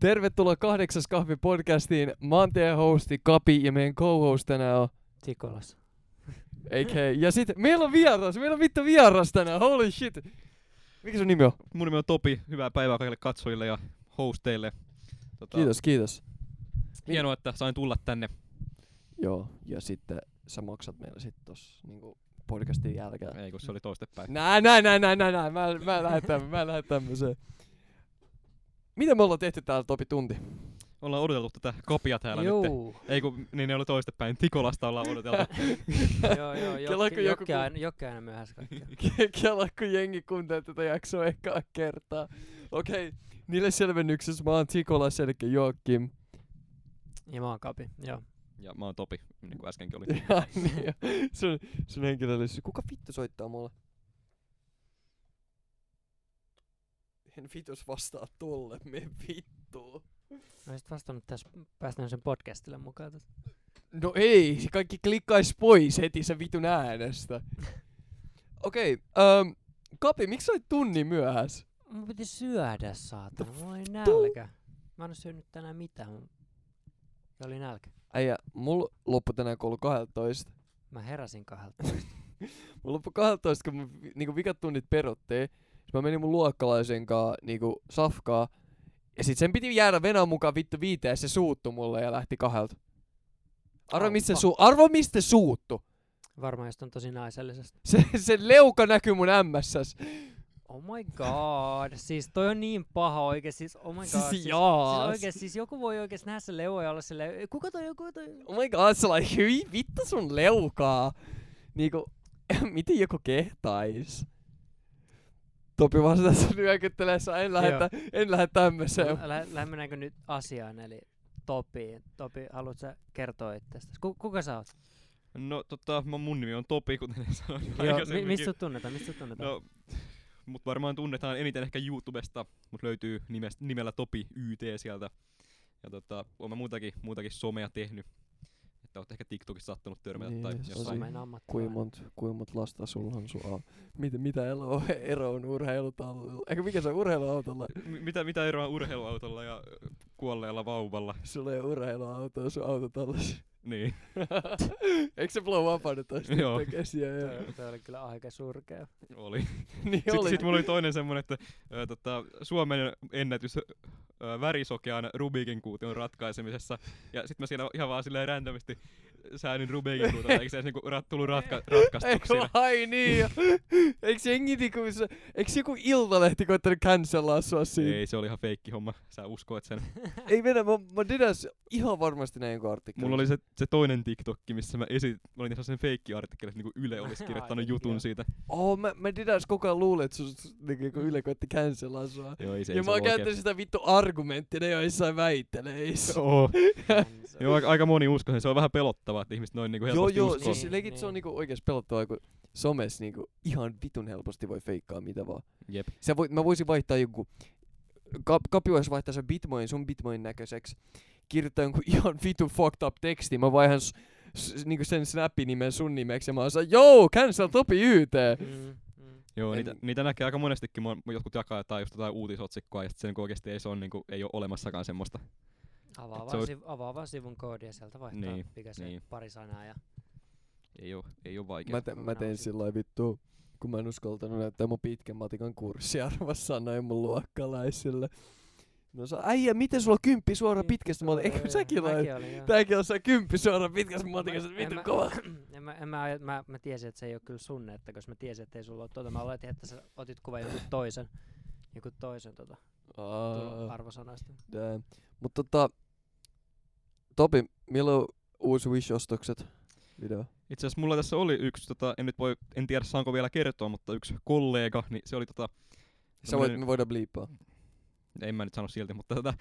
Tervetuloa kahdeksas kahvi podcastiin. Mä oon teidän hosti Kapi ja meidän co-host tänään on Tikolas. AK. Ja sit meillä on vieras, meillä on vittu vieras tänään, holy shit. Mikä sun nimi on? Mun nimi on Topi. Hyvää päivää kaikille katsojille ja hosteille. Tota, Kiitos, kiitos. Hienoa, että sain tulla tänne. Joo, ja sitten sä maksat meille sit tossa niinku podcastin jälkeen. Ei, kun se oli toistepäin. Näin, näin, näin, näin, näin, näin. Mä, mä en lähde tämmöiseen, mä en lähde tämmöiseen. Mitä me ollaan tehty täällä Topi tunti? Ollaan odoteltu tätä kopia täällä nyt. Juu. Ei kun, niin ne oli toistepäin. Tikolasta ollaan odoteltu. joo, joo, jokki, kun joku jokki, aina, jokki aina myöhässä Kela, kun jengi kuuntelee tätä jaksoa ekaa kertaa. Okei, niille selvennyksessä mä oon Tikolas, eli Joakim. Ja mä oon Kapi, joo. ja mä oon Topi, niin kuin äskenkin oli. Ja, niin, sun, sun henkilöllisyys. Kuka vittu soittaa mulle? En vitus vastaa tolle, me vittu. Mä sit vastannut tässä, päästään sen podcastille mukaan tässä. No ei, se kaikki klikkais pois heti se vitun äänestä. Okei, okay, um, Kapi, miksi sä olit tunnin myöhäs? Mun piti syödä, saatana. Mulla oli nälkä. Mä en oo syönyt tänään mitään. Mulla oli nälkä. Äijä, mulla loppu tänään koulu 12. Mä heräsin kahdelta. Mulla loppu 12, kun mun vi- niinku vikat tunnit peruttiin. Sit mä menin mun luokkalaisen kaa niinku safkaa. Ja sit sen piti jäädä Venäjän mukaan vittu viiteen ja se suuttu mulle ja lähti kahdelta. Arvo mistä, su- arvo mistä suuttu? Varmaan jos on tosi naisellisesta. Se, se leuka näkyy mun ämmässäs. Oh my god. Siis toi on niin paha oikein. Siis oh my god. Siis Siis, siis, oikein, siis joku voi oikeesti nähdä se leuan ja olla silleen, kuka toi, kuka toi? Oh my god, se like, hyi vittu sun leukaa. Niinku, miten joku kehtais? Topi vastaa sun nyökyttelessä, en lähetä, en lähde tämmöseen. Lä- lä- mennäänkö nyt asiaan, eli Topiin. Topi, haluatko sä kertoa itsestäsi? Ku- kuka sä oot? No tota, mun nimi on Topi, kuten sanoin Joo, mi- mistä sut tunnetaan? Mistä sut tunnetaan? No, mut varmaan tunnetaan eniten ehkä YouTubesta, mut löytyy nimes, nimellä Topi YT sieltä. Ja tota, oon mä muutakin, muutakin somea tehnyt. Että oot ehkä TikTokissa sattunut törmätä Niin, tai jossain. Kuinka ammattilainen. mont, kuinka mont lasta sulla on sua? Mitä, mitä ero, ero on urheilutalolla? Eikö mikä se on urheiluautolla? M- mitä, mitä eroa on urheiluautolla ja kuolleella vauvalla? Sulla ei ole urheiluautoa sun autotallessa. Niin. Eikö se blow up aina toista Joo. kesiä? Joo. Toi, toi oli kyllä aika surkea. Oli. niin Sitten oli. sit mulla oli toinen semmonen, että ö, tota, Suomen ennätys ö, värisokean Rubikin kuution ratkaisemisessa. Ja sit mä siellä ihan vaan silleen randomisti säädin Rubikin kuuta, eikä se edes niinku rat, tullut ratka, ratkaistuksi Eikö ai niin? Eikö jengi niinku, se- eikö joku iltalehti koittanut cancellaa sua siinä? Ei, se oli ihan feikki homma. Sä uskoit sen. Ei mennä, mä, mä dedas ihan varmasti näin jonkun artikkelin. Mulla oli se, se toinen TikTokki, missä mä esit, mä olin sellaisen feikki-artikkelin, että niinku Yle olisi kirjoittanut jutun siitä. Oh, mä, mä dedas koko ajan luulin, että sus, niinku, Yle koitti cancellaa sua. Joo, ei se, ja ei mä se oon käyttänyt sitä vittu argumenttina joissain väitteleissä. Joo, aika, moni uskoo sen. Se on vähän pelottavaa, että ihmiset noin niinku joo, helposti joo, uskoo. siis Niin, legit se on niin. niinku oikeesti pelottavaa, kun somessa niinku ihan vitun helposti voi feikkaa mitä vaan. Jep. Sä voit, mä voisin vaihtaa joku, Kap, Kapi voisi vaihtaa sen bitmoin sun bitmoin näköiseksi, kirjoittaa jonkun ihan vitun fucked up teksti, mä vaihan s, s, niinku sen snappinimen sun nimeksi ja mä oon saa, joo, cancel Topi YT. Mm, mm. Joo, En- niitä, niitä näkee aika monestikin. Jotkut jakaa jotain just jotain uutisotsikkoa, ja sit se niinku oikeesti ei, se on, niinku, ei ole olemassakaan semmoista. Avaa, se vaan on- siv, avaa vaan sivun koodia sieltä vaihtaa Niin, niin, pikaisen niin. niin. pari sanaa ja Ei oo, ei oo vaikea. Mä, te, mä tein sillä vittu, kun mä en uskaltanut näyttää mun pitkän matikan kurssiarvos sanoin mun luokkalaisille. No sä, äijä, miten sulla on kymppi suora pitkästä matikasta? Eikö säkin ole? Joo. Tääkin on se kymppi suora pitkästä matikasta, vittu mä- kova. en mä, en mä, mä, mä tiesin, että se ei ole kyllä sun, että koska mä tiesin, että ei sulla ole tuota. Mä oletin, että sä otit kuvan joku toisen, joku toisen tota, Aa, arvosanasta. damn. Mut tota, Topi, milloin uusi Wish-ostokset video? Itse asiassa mulla tässä oli yksi, tota, en nyt voi, en tiedä saanko vielä kertoa, mutta yksi kollega, niin se oli tota, Sä voit, me voidaan bliippaa. en mä nyt sano silti, mutta tota,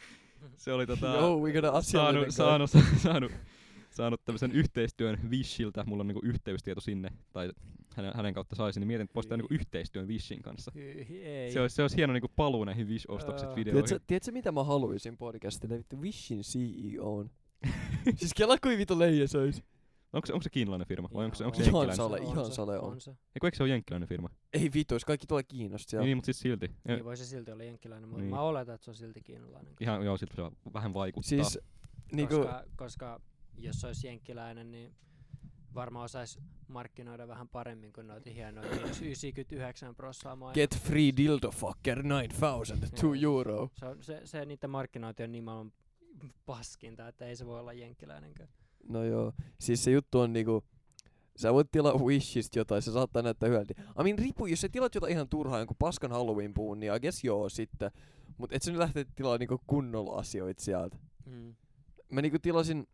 se oli tota, Joo, we asiallinen saanut, kai. saanut, saanut, saanut tämmöisen yhteistyön Wishiltä, mulla on niinku yhteystieto sinne, tai hänen, hänen kautta saisin, niin mietin, että voisi tehdä niinku yhteistyön Wishin kanssa. Ei. Se olisi, se olisi hieno niinku paluu näihin Wish-ostokset Aa. videoihin. Tiedätkö, tiedätkö mitä mä haluaisin podcastille? Vittu Wishin CEOn. siis kela kuin vittu leija se ois. Onko se, onko se kiinalainen firma vai onko se, onko se Ihan jenkkiläinen? sale, ihan sale on. on se. Eikö, eikö se ole jenkkiläinen firma? Ei vitus, kaikki tulee Kiinasta siellä. Niin, mutta siis silti. Niin voi se silti olla jenkkiläinen, mutta Niin. mä oletan, että se on silti kiinalainen. ihan joo, siltä se vähän vaikuttaa. Siis niinku, koska, koska jos se olisi jenkkiläinen, niin varmaan osaisi markkinoida vähän paremmin kuin noita hienoja miinus 99 prossaa maailmaa. get free dildo fucker 9000, 2 Joo. euro. Se, on, se, se niiden markkinointi on niin maailman paskinta, että ei se voi olla jenkkiläinenkään. No joo, siis se juttu on niinku, sä voit tilaa Wishista jotain, se saattaa näyttää hyvältä. I mean, riippuu, jos sä tilat jotain ihan turhaa, jonkun paskan Halloween-puun, niin I guess joo sitten. Mut et sä nyt lähtee tilaa niinku kunnolla asioita sieltä. Mm. Mä niinku tilasin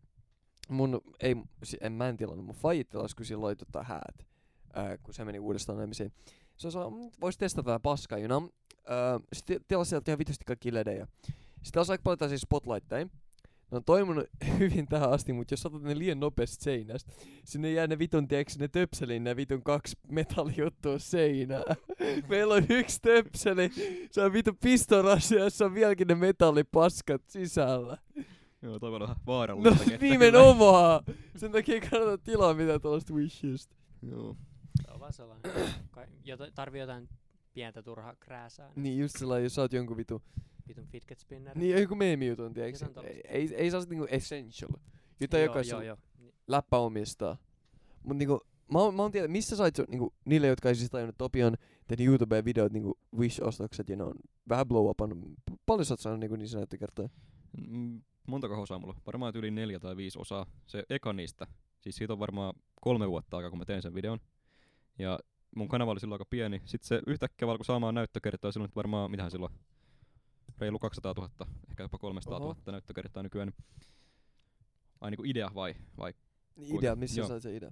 mun, ei, en mä en tilannut, mun faijit tilas, kun silloin tota häät, ää, kun se meni uudestaan naimisiin. Se sanoi, mm, vois testata tää paska, you know. Ää, Sitten tilasi sieltä ihan vitusti kaikki ledejä. Sitten tilasi aika paljon tällaisia spotlightteja. Ne on toiminut hyvin tähän asti, mutta jos sä otat ne liian nopeasti seinästä, sinne jää ne vitun, tiedätkö, ne töpselin ne vitun kaksi metallijuttua seinään. Meillä on yksi töpseli, se on vitun pistorasia, jossa on vieläkin ne metallipaskat sisällä. Joo, toi voi olla vähän No vaarallista. kettä nimenomaan! Sen takia ei kannata tilaa mitään tuollaista wishista. kyllä. Joo. Se on vaan sellainen. Kai, jota, tarvii jotain pientä turhaa krääsää. Niin just sellainen, jos sä oot jonkun vitu... Vitun fidget spinner. Niin joku meemijutun, tiedätkö? Ei, ei, ei saa niinku essential. Jotain joka joo, sun joo, joo. Läppä omistaa. Mut niinku, mä oon, mä oon tiedä, missä sait sun, niinku, niille, jotka ei siis tajunnut, Topi on tehnyt YouTubeen videot niinku Wish-ostokset ja ne on vähän blow upannut. Paljon sä oot saanut niinku niissä näyttökertoja? Mm, Montako osaa mulla? on? Varmaan yli neljä tai viisi osaa. Se eka niistä. Siis siitä on varmaan kolme vuotta aikaa, kun mä tein sen videon. Ja mun kanava oli silloin aika pieni. Sitten se yhtäkkiä alkoi saamaan näyttökertoja silloin, että varmaan, mitähän silloin, reilu 200 000, ehkä jopa 300 000 Oho. näyttökertaa nykyään. niin- Ai niinku idea vai? vai? Niin Idea, missä Joo. sait se idea?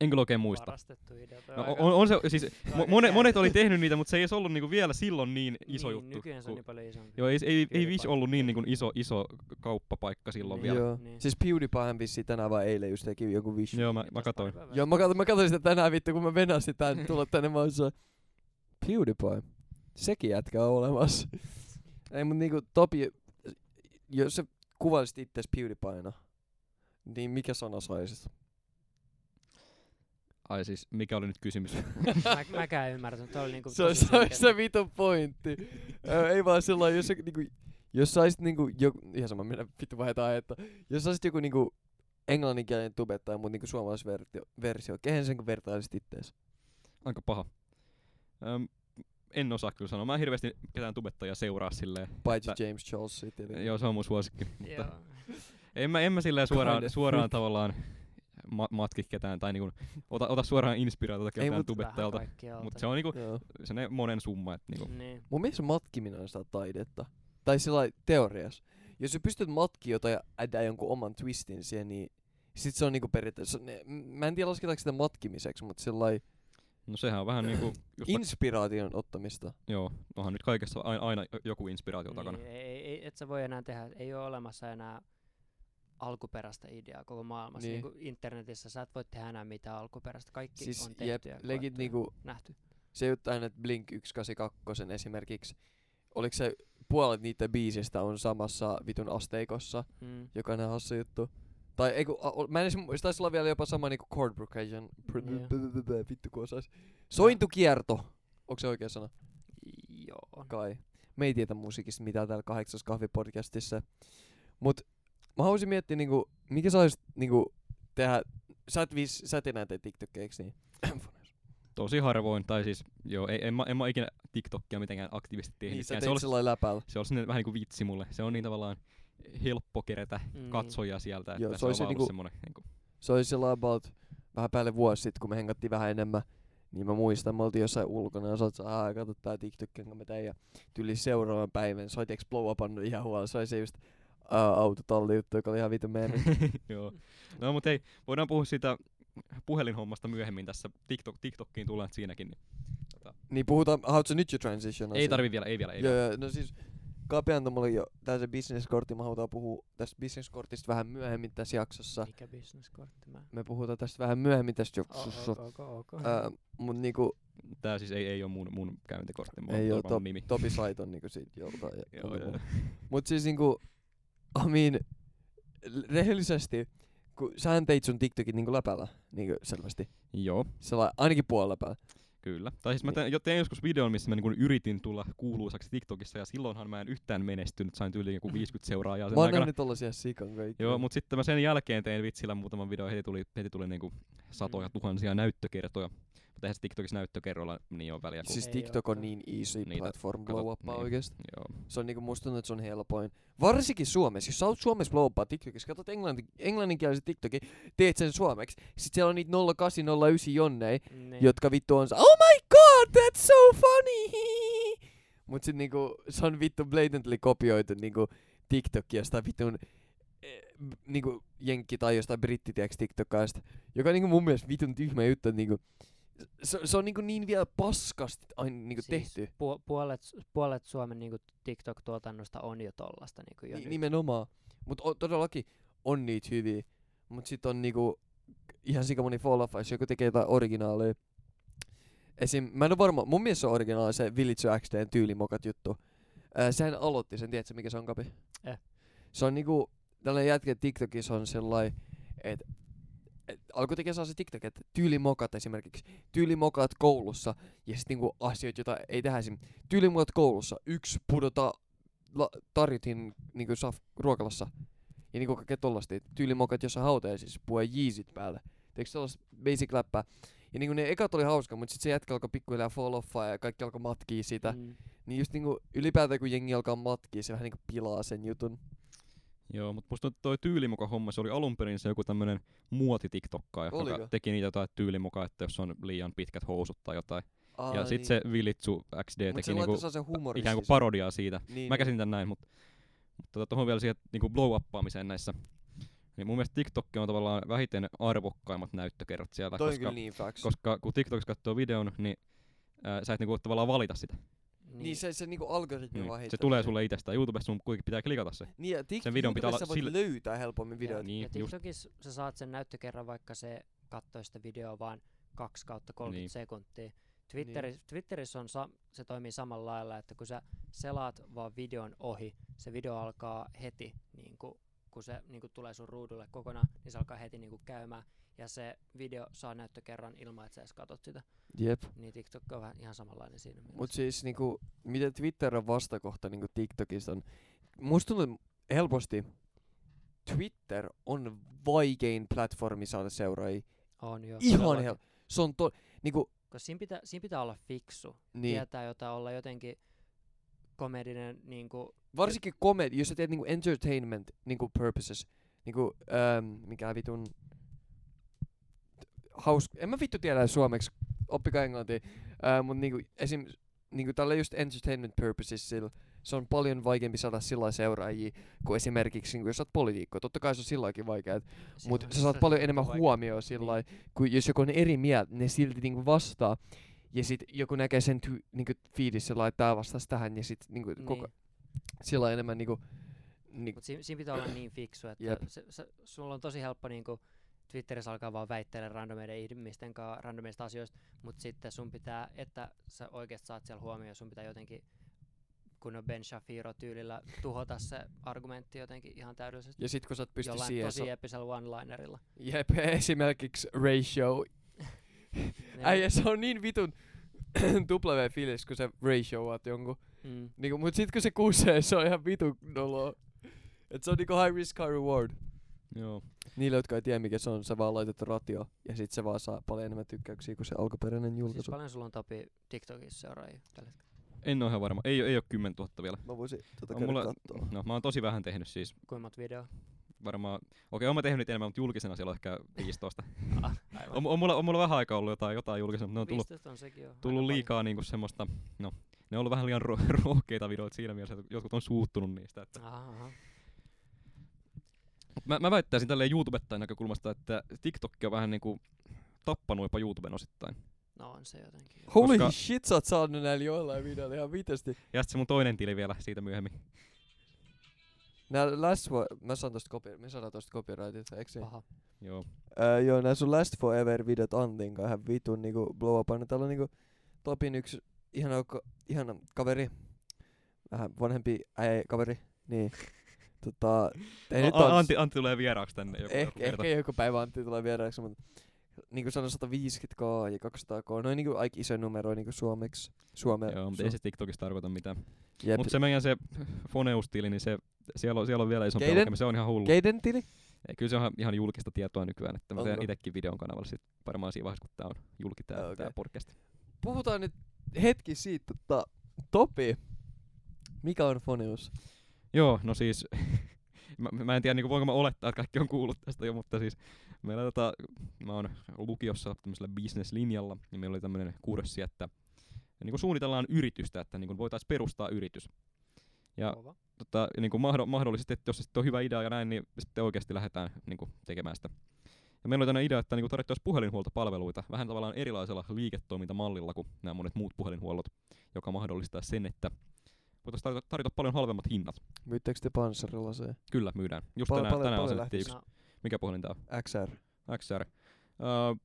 En kyllä oikein muista. Varastettu idea. No, on, on, se, siis monet, monet oli tehnyt niitä, mutta se ei edes ollut niinku vielä silloin niin iso niin, juttu. Nykyään se on niin paljon isompi. Joo, ei, ei, ei Wish ollut niin, niin iso, iso kauppapaikka silloin Niin. vielä. Joo. Niin. Siis PewDiePie vissiin tänään vai eilen just teki joku Wish. Joo, mä, Niin mä päivää Joo, mä katsoin, mä katsoin sitä tänään vittu, kun mä venasin tän tulla tänne, mä se, PewDiePie. Sekin jätkä on olemassa. Ei mut niinku Topi, jos sä kuvailisit itses PewDiePiena, niin mikä sana saisit? Ai siis, mikä oli nyt kysymys? mä, mäkään en ymmärtänyt. Toi oli niinku Se on tosi se, selkeä. se vitun pointti. Ö, ei vaan sellainen, jos sä niinku, jos saisit niinku, joku, ihan sama, minä vittu vaihdetaan aihetta. Jos saisit joku niinku englanninkielinen tubettaja, mut niinku suomalaisversio, versio, kehen sen vertailisit ittees? Aika paha. Öm, en osaa kyllä sanoa. Mä en hirveästi ketään tubettajia seuraa silleen. Paitsi Että- James Charles tietenkin. Joo, se on mun suosikki. Mutta en mä, en mä silleen suoraan, suoraan tavallaan ma- matki ketään tai niinku, ota, ota suoraan inspiraatiota ketään mut- tubettajalta. Mutta se on niinku Joo. se ne monen summa, että niinku, Niin. Mun mielestä matkiminen on sitä taidetta. Tai sillä teoriassa. Jos sä pystyt matkimaan jotain ja ädää jonkun oman twistin siihen, niin sit se on niinku periaatteessa, ne, mä en tiedä lasketaanko sitä matkimiseksi, mutta sillä no sehän on vähän niinku, just inspiraation ottamista. joo, onhan nyt kaikessa aina, aina joku inspiraatio takana. Niin, ei, ei, ei, et sä voi enää tehdä, ei ole olemassa enää alkuperäistä ideaa koko maailmassa. Niin. Niin. Internetissä sä et voi tehdä enää mitään alkuperäistä. Kaikki Siis on jep, tehty ja legit niinku, nähty. se juttu aina, että Blink 182 esimerkiksi, oliko se puolet niitä biisistä on samassa vitun asteikossa, Mm. jokainen hassu juttu. Tai eiku, a, o- mä en edes, se taisi olla vielä jopa sama niinku chord progression, b- vittu kun osais. Sointukierto, onko se oikea sana? Joo. Kai. Me ei tiedä musiikista mitään täällä kahdeksas kahvipodcastissa. Mut mä haluaisin miettiä niinku, mikä sä olisit niinku tehdä, sä et, viis, sä et enää tee TikTokia, eiks niin? Tosi harvoin, tai siis joo, ei, en, mä, en mä ikinä TikTokia mitenkään aktiivisesti tehnyt. niin, sä se, teit olisi, sellainen läpällä. se olisi vähän niinku vitsi mulle. Se on niin tavallaan helppo kerätä Mm. katsojia sieltä, että Joo, se, se on olisi niinku- ollut semmonen niinku, Se oli sellainen about vähän päälle vuosi sitten, kun me hengattiin vähän enemmän. Niin mä muistan, me oltiin jossain ulkona ja sä oot, aah, kato tää TikTok, jonka mä tein. Ja tyli seuraavan päivän, sä oot eikö blow upannut ihan huolella. Se oli se just uh, autotalli juttu, joka oli ihan vitu joo. No mut hei, voidaan puhua siitä puhelinhommasta myöhemmin tässä. TikTok, TikTokkiin tullaan siinäkin. Niin. niin puhutaan, haluatko nyt jo transition Ei tarvi vielä, ei vielä, ei Joo, vielä. joo, no siis kapeanta mulla jo tää se businesskortti, mä halutaan puhua tästä businesskortista vähän myöhemmin tässä jaksossa. Mikä bisneskortti mä? Me puhutaan tästä vähän myöhemmin tässä jaksossa. Ok, ok, ok. Ää, mut niinku Tää siis ei, ei oo mun, mun käyntikortti, mulla ei top, mun nimi. Topi Sait on niinku siitä joltain. Joo, joo. Mut siis niinku, I mean, rehellisesti, kun sähän teit sun TikTokit niinku läpällä, niinku selvästi. Joo, Sella, ainakin puolella läpällä. Kyllä. Tai siis mä Niin. tein, jo tein joskus videon, missä mä niinku yritin tulla kuuluisaksi TikTokissa, ja silloinhan mä en yhtään menestynyt, sain tyyliin joku 50 seuraajaa sen Mä oon aikana. nähnyt tollasia sikan kaikki. Joo, mutta sitten mä sen jälkeen tein vitsillä muutaman videon, heti tuli, heti tuli niinku satoja Mm. tuhansia näyttökertoja. Mutta eihän se TikTokissa näyttökerroilla niin on väliä. Kun, Siis TikTok on niin easy Niitä platform blow up niin. oikeesti. joo. Se on niinku musta tuntuu, että se on helpoin. Varsinkin Suomessa. Jos sä oot Suomessa blow upaa TikTokissa, katsot englanti, englanninkielisen TikTokin, teet sen suomeksi. Sit siellä on niitä 0809 jonnei, Niin. jotka vittu on oh my god, that's so funny! Mut sit niinku, se on vittu blatantly kopioitu niinku TikTokia jostain vittun eh, b- niinku jenkki tai jostain britti tiiäks TikTokista, joka on niinku mun mielestä vitun tyhmä juttu, että niinku se, se on niinku niin vielä paskasti aina niinku Siis tehty. Pu- puolet, puolet Suomen niinku TikTok-tuotannosta on jo tollasta niinku jo Ni, nimenomaan. Mut o, todellakin on niitä hyviä. Mut sit on niinku ihan sikamoni fall off, jos joku tekee jotain originaaleja. Esim, mä en oo varma, mun mielestä se on originaali se Village XDn tyylimokat juttu. Ää, sehän aloitti sen, tiedätkö mikä se on Kapi? Eh. Se on niinku, tällainen jätkä TikTokissa on sellainen, että alkoi tekemään sellaisen TikTok, että tyylimokat esimerkiksi, tyylimokat koulussa, ja sitten niinku asioita, joita ei tehdä esim. Tyylimokat koulussa, yksi pudota la, tarjotin niinku saf, ruokalassa, ja niinku kaikkea tollasta, tyylimokat jossain hautajaisissa, puhuu Yeezit päälle. Teekö sellaista basic läppää? Ja niinku ne ekat oli hauska, mutta sitten se jätkä alkoi pikkuhiljaa fall offaa ja kaikki alkoi matkii sitä. Mm. Niin just niinku ylipäätään kun jengi alkaa matkia, se vähän niinku pilaa sen jutun. Joo, mutta musta toi tyylimuka homma, se oli alun perin se joku tämmönen muotitiktokkaa, Oliko? joka teki niitä jotain tyylimukaa, että jos on liian pitkät housut tai jotain. Aa, ja sit se Vilitsu XD Mut teki se niinku ikään kuin parodiaa siitä. Niin, Mä niin. käsitin tän näin, mutta mutta tuohon vielä siihen niinku blow uppaamiseen näissä. Niin mun mielestä TikTok on tavallaan vähiten arvokkaimmat näyttökerrat siellä, Toi koska, niin facts. koska kun TikTokissa katsoo videon, niin ää, sä et niinku tavallaan valita sitä. Niin se, se niinku algoritmi Niin. vaan Se heittää tulee sen. sulle itsestään. YouTubessa sun kuitenkin pitää klikata se. Niin ja tik- sen videon pitää olla voit sille- löytää helpommin videoita. Niin, ja just. TikTokissa sä saat sen näyttökerran, vaikka se katsoo sitä videoa vaan 2 kautta 30 Niin. sekuntia. Twitteri, Twitterissä on sa- se toimii samalla lailla, että kun sä selaat vaan videon ohi, se video alkaa heti, niin kun, kun se niin kun tulee sun ruudulle kokonaan, niin se alkaa heti niin käymään. Ja se video saa näyttökerran ilman, että sä edes katot sitä. Jep. Niin TikTok on vähän ihan samanlainen siinä mielessä. Mut siis niinku, miten Twitter on vastakohta niinku TikTokista on, musta tuntuu helposti Twitter on vaikein platformi saada seuraajia. on jo. Ihan hel... Se on to... Niinku, Koska siinä pitää, siinä pitää olla fiksu. niin. Tietää jotain, olla jotenkin komedinen, niin kuin, Varsinkin komedi, jos sä teet niinku entertainment niinku purposes, niinku, ähm, mikä vitun haus... En mä vittu tiedä suomeksi, oppikaa englantia, äh, mut niinku esim... Niinku tällä just entertainment purposes sillä, se on paljon vaikeampi saada sillä seuraajia kuin esimerkiksi niinku, jos sä oot poliitikko. Totta kai se on silläkin vaikea, siinä mutta sä saat paljon enemmän vaikea. huomioon sillä niin. kuin jos joku on eri mieltä, ne silti niinku vastaa. Ja sit joku näkee sen ty- niinku feedissä laittaa vastas tähän ja sit niinku Niin. koko, sillä enemmän niinku, niinku Mutta siinä, siinä pitää olla niin fiksu, että se, se, sulla on tosi helppo niinku Twitterissä alkaa vaan väitteellä randomeiden ihmisten kanssa randomeista asioista, mutta sitten sun pitää, että sä oikeasti saat siellä huomioon, sun pitää jotenkin kun on Ben Shapiro tyylillä tuhota se argumentti jotenkin ihan täydellisesti. Ja sit kun sä et pysty Jollain siihen, tosi so, episellä one-linerilla. jep, esimerkiksi ratio. Äijä, se on niin vitun W fiilis, kun se ratio oot jonkun. Mm. Niinku, mut sit kun se kusee, se on ihan vitun noloa. Et se on niinku high risk, high reward. Joo. Niille, jotka ei tiedä mikä se on, sä vaan laitat ratio ja sit se vaan saa paljon enemmän tykkäyksiä kuin se alkuperäinen Siis julkaisu. paljon sulla on Topi TikTokissa seuraajia tällä hetkellä? En ole ihan varma. Ei, ei ole 10 000 vielä. Mä voisin tota On mulla, no, mä oon tosi vähän tehnyt siis Kuinka monta videoa? varmaan, okei, oon mä tehnyt enemmän, mutta julkisena siellä on ehkä 15. Ah, on, on, mulla, on mulla vähän aikaa ollut jotain, jotain julkisena, mutta ne on tullut, 15 on sekin jo. tullut paljon. liikaa niinku semmoista, no, ne on ollut vähän liian ro- rohkeita videoita siinä mielessä, että jotkut on suuttunut niistä. Että. Aha, aha. Mä, mä väittäisin tälleen YouTubettain näkökulmasta, että TikTok on vähän niinku tappanut jopa YouTuben osittain. No on se jotenkin. Holy Koska- shit, sä oot saanut näillä joillain videoilla ihan vitesti. Ja sitten se mun toinen tili vielä siitä myöhemmin. Nää last for... Mä saan tosta copy... Me saadaan tosta copyrightit, eiks niin? Paha. Joo. Öö, joo, nää sun last forever videot Antin kanssa ihan vitun niinku blow up. Täällä on niinku Topin yksi ihana, ihana kaveri. Vähän vanhempi äijä kaveri. Niin. Tota, ei nyt on, Antti, Antti tulee vieraaksi tänne joku, joku ehkä, joku päivä Antti tulee vieraaksi, mutta niin kuin sanoin 150k ja 200k, noin niinku aika iso numero niinku suomeksi. Suome, Joo, mutta ei se TikTokissa tarkoita mitään. Mutta se meidän se Foneus-tili, niin se, siellä, on, siellä on vielä isompi Keiden? lukema. Se on ihan hullu. Keiden tili? Ei, kyllä se on ihan- julkista tietoa nykyään, että mä teen Onko? itekin videon kanavalla sit varmaan siinä vaiheessa, kun tää on julki tää, okei. tää podcast. Puhutaan nyt hetki siitä, tota, Topi, mikä on Foneus? Joo, no siis, mä, mä en tiedä niinku voinko mä olettaa, että kaikki on kuullut tästä jo, mutta siis meillä tota, mä oon lukiossa tämmöisellä business-linjalla, niin meillä oli tämmöinen kurssi, että niinku suunnitellaan yritystä, että niinku voitaisiin perustaa yritys. Ja Kova. tota, niin kuin mahdo, mahdollisesti, että jos se sitten on hyvä idea ja näin, niin sitten oikeasti lähdetään niin kuin, tekemään sitä. Ja meillä oli tämmöinen idea, että niin tarvittaisiin puhelinhuoltopalveluita vähän tavallaan erilaisella liiketoimintamallilla kuin nämä monet muut puhelinhuollot, joka mahdollistaa sen, että voitaisiin tarjota, tarjota paljon halvemmat hinnat. Myyttekö te panssarilla se? Kyllä, myydään. Just Pal- tänään, paljon- tänään paljon asetettiin yksi. No, Mikä puhelin tää on? XR. XR. Uh,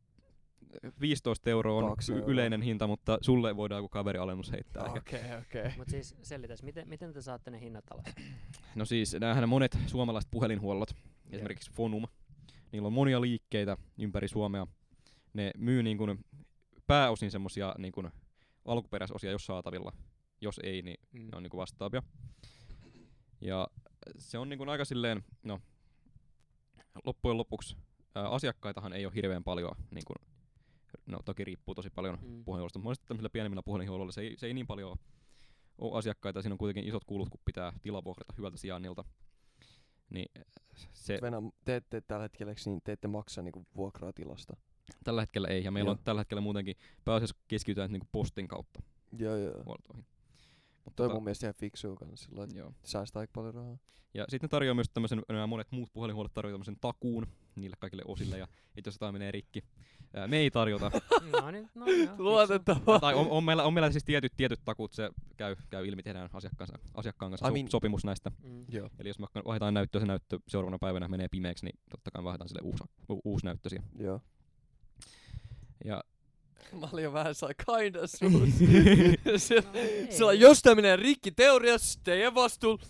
15 euroa on Kaksi euroa. yleinen hinta, mutta sulle voidaan joku kaverialennus heittää. Okei, okei. mut siis selitäs, miten, miten te saatte ne hinnat alas? No siis näähän monet suomalaiset puhelinhuollot, esimerkiksi Fonum, niillä on monia liikkeitä ympäri Suomea. Ne myy niin kuin pääosin semmosia niin kuin alkuperäisosia, jos saatavilla. Jos ei, niin Mm. ne on niin kuin vastaavia. Ja se on niin kuin aika silleen, no loppujen lopuksi ää, asiakkaitahan ei ole hirveän paljon, niin kuin, no toki riippuu tosi paljon Mm. puhelinhuollosta, mutta monesti tämmöisillä pienemmillä puhelinhuolloilla se ei, se ei niin paljon ole asiakkaita, siinä on kuitenkin isot kulut, kun pitää tilavuokrata hyvältä sijainnilta. Niin se Venä, te ette tällä hetkellä, niin te ette maksa niinku vuokraa tilasta. tällä hetkellä ei, ja meillä Joo. on tällä hetkellä muutenkin pääasiassa keskitytään niinku postin kautta Joo, joo. huoltoihin. Mutta Toi tota, mun mielestä ihan fiksua kans sillä joo. että säästää aika paljon rahaa. Ja sitten ne tarjoaa myös tämmöisen, nämä monet muut puhelinhuollot tarjoaa tämmöisen takuun niille kaikille osille, ja että jos jotain menee rikki. Ää, me ei tarjota. No niin, no joo. Luotettavaa. tai on, on, meillä, on meillä siis tietyt, tietyt takuut, se käy, käy ilmi, tehdään asiakkaan, asiakkaan kanssa I so, mean- sopimus näistä. Mm. Joo. Eli jos me vaihdetaan näyttöä, se näyttö seuraavana päivänä menee pimeäksi, niin totta kai vaihdetaan sille uusi, uusi näyttö siihen. Joo. Ja Mä olin jo vähän saa kinda suus. sillä, No, sillä jos tää menee rikki teoriassa, teidän vastuulla.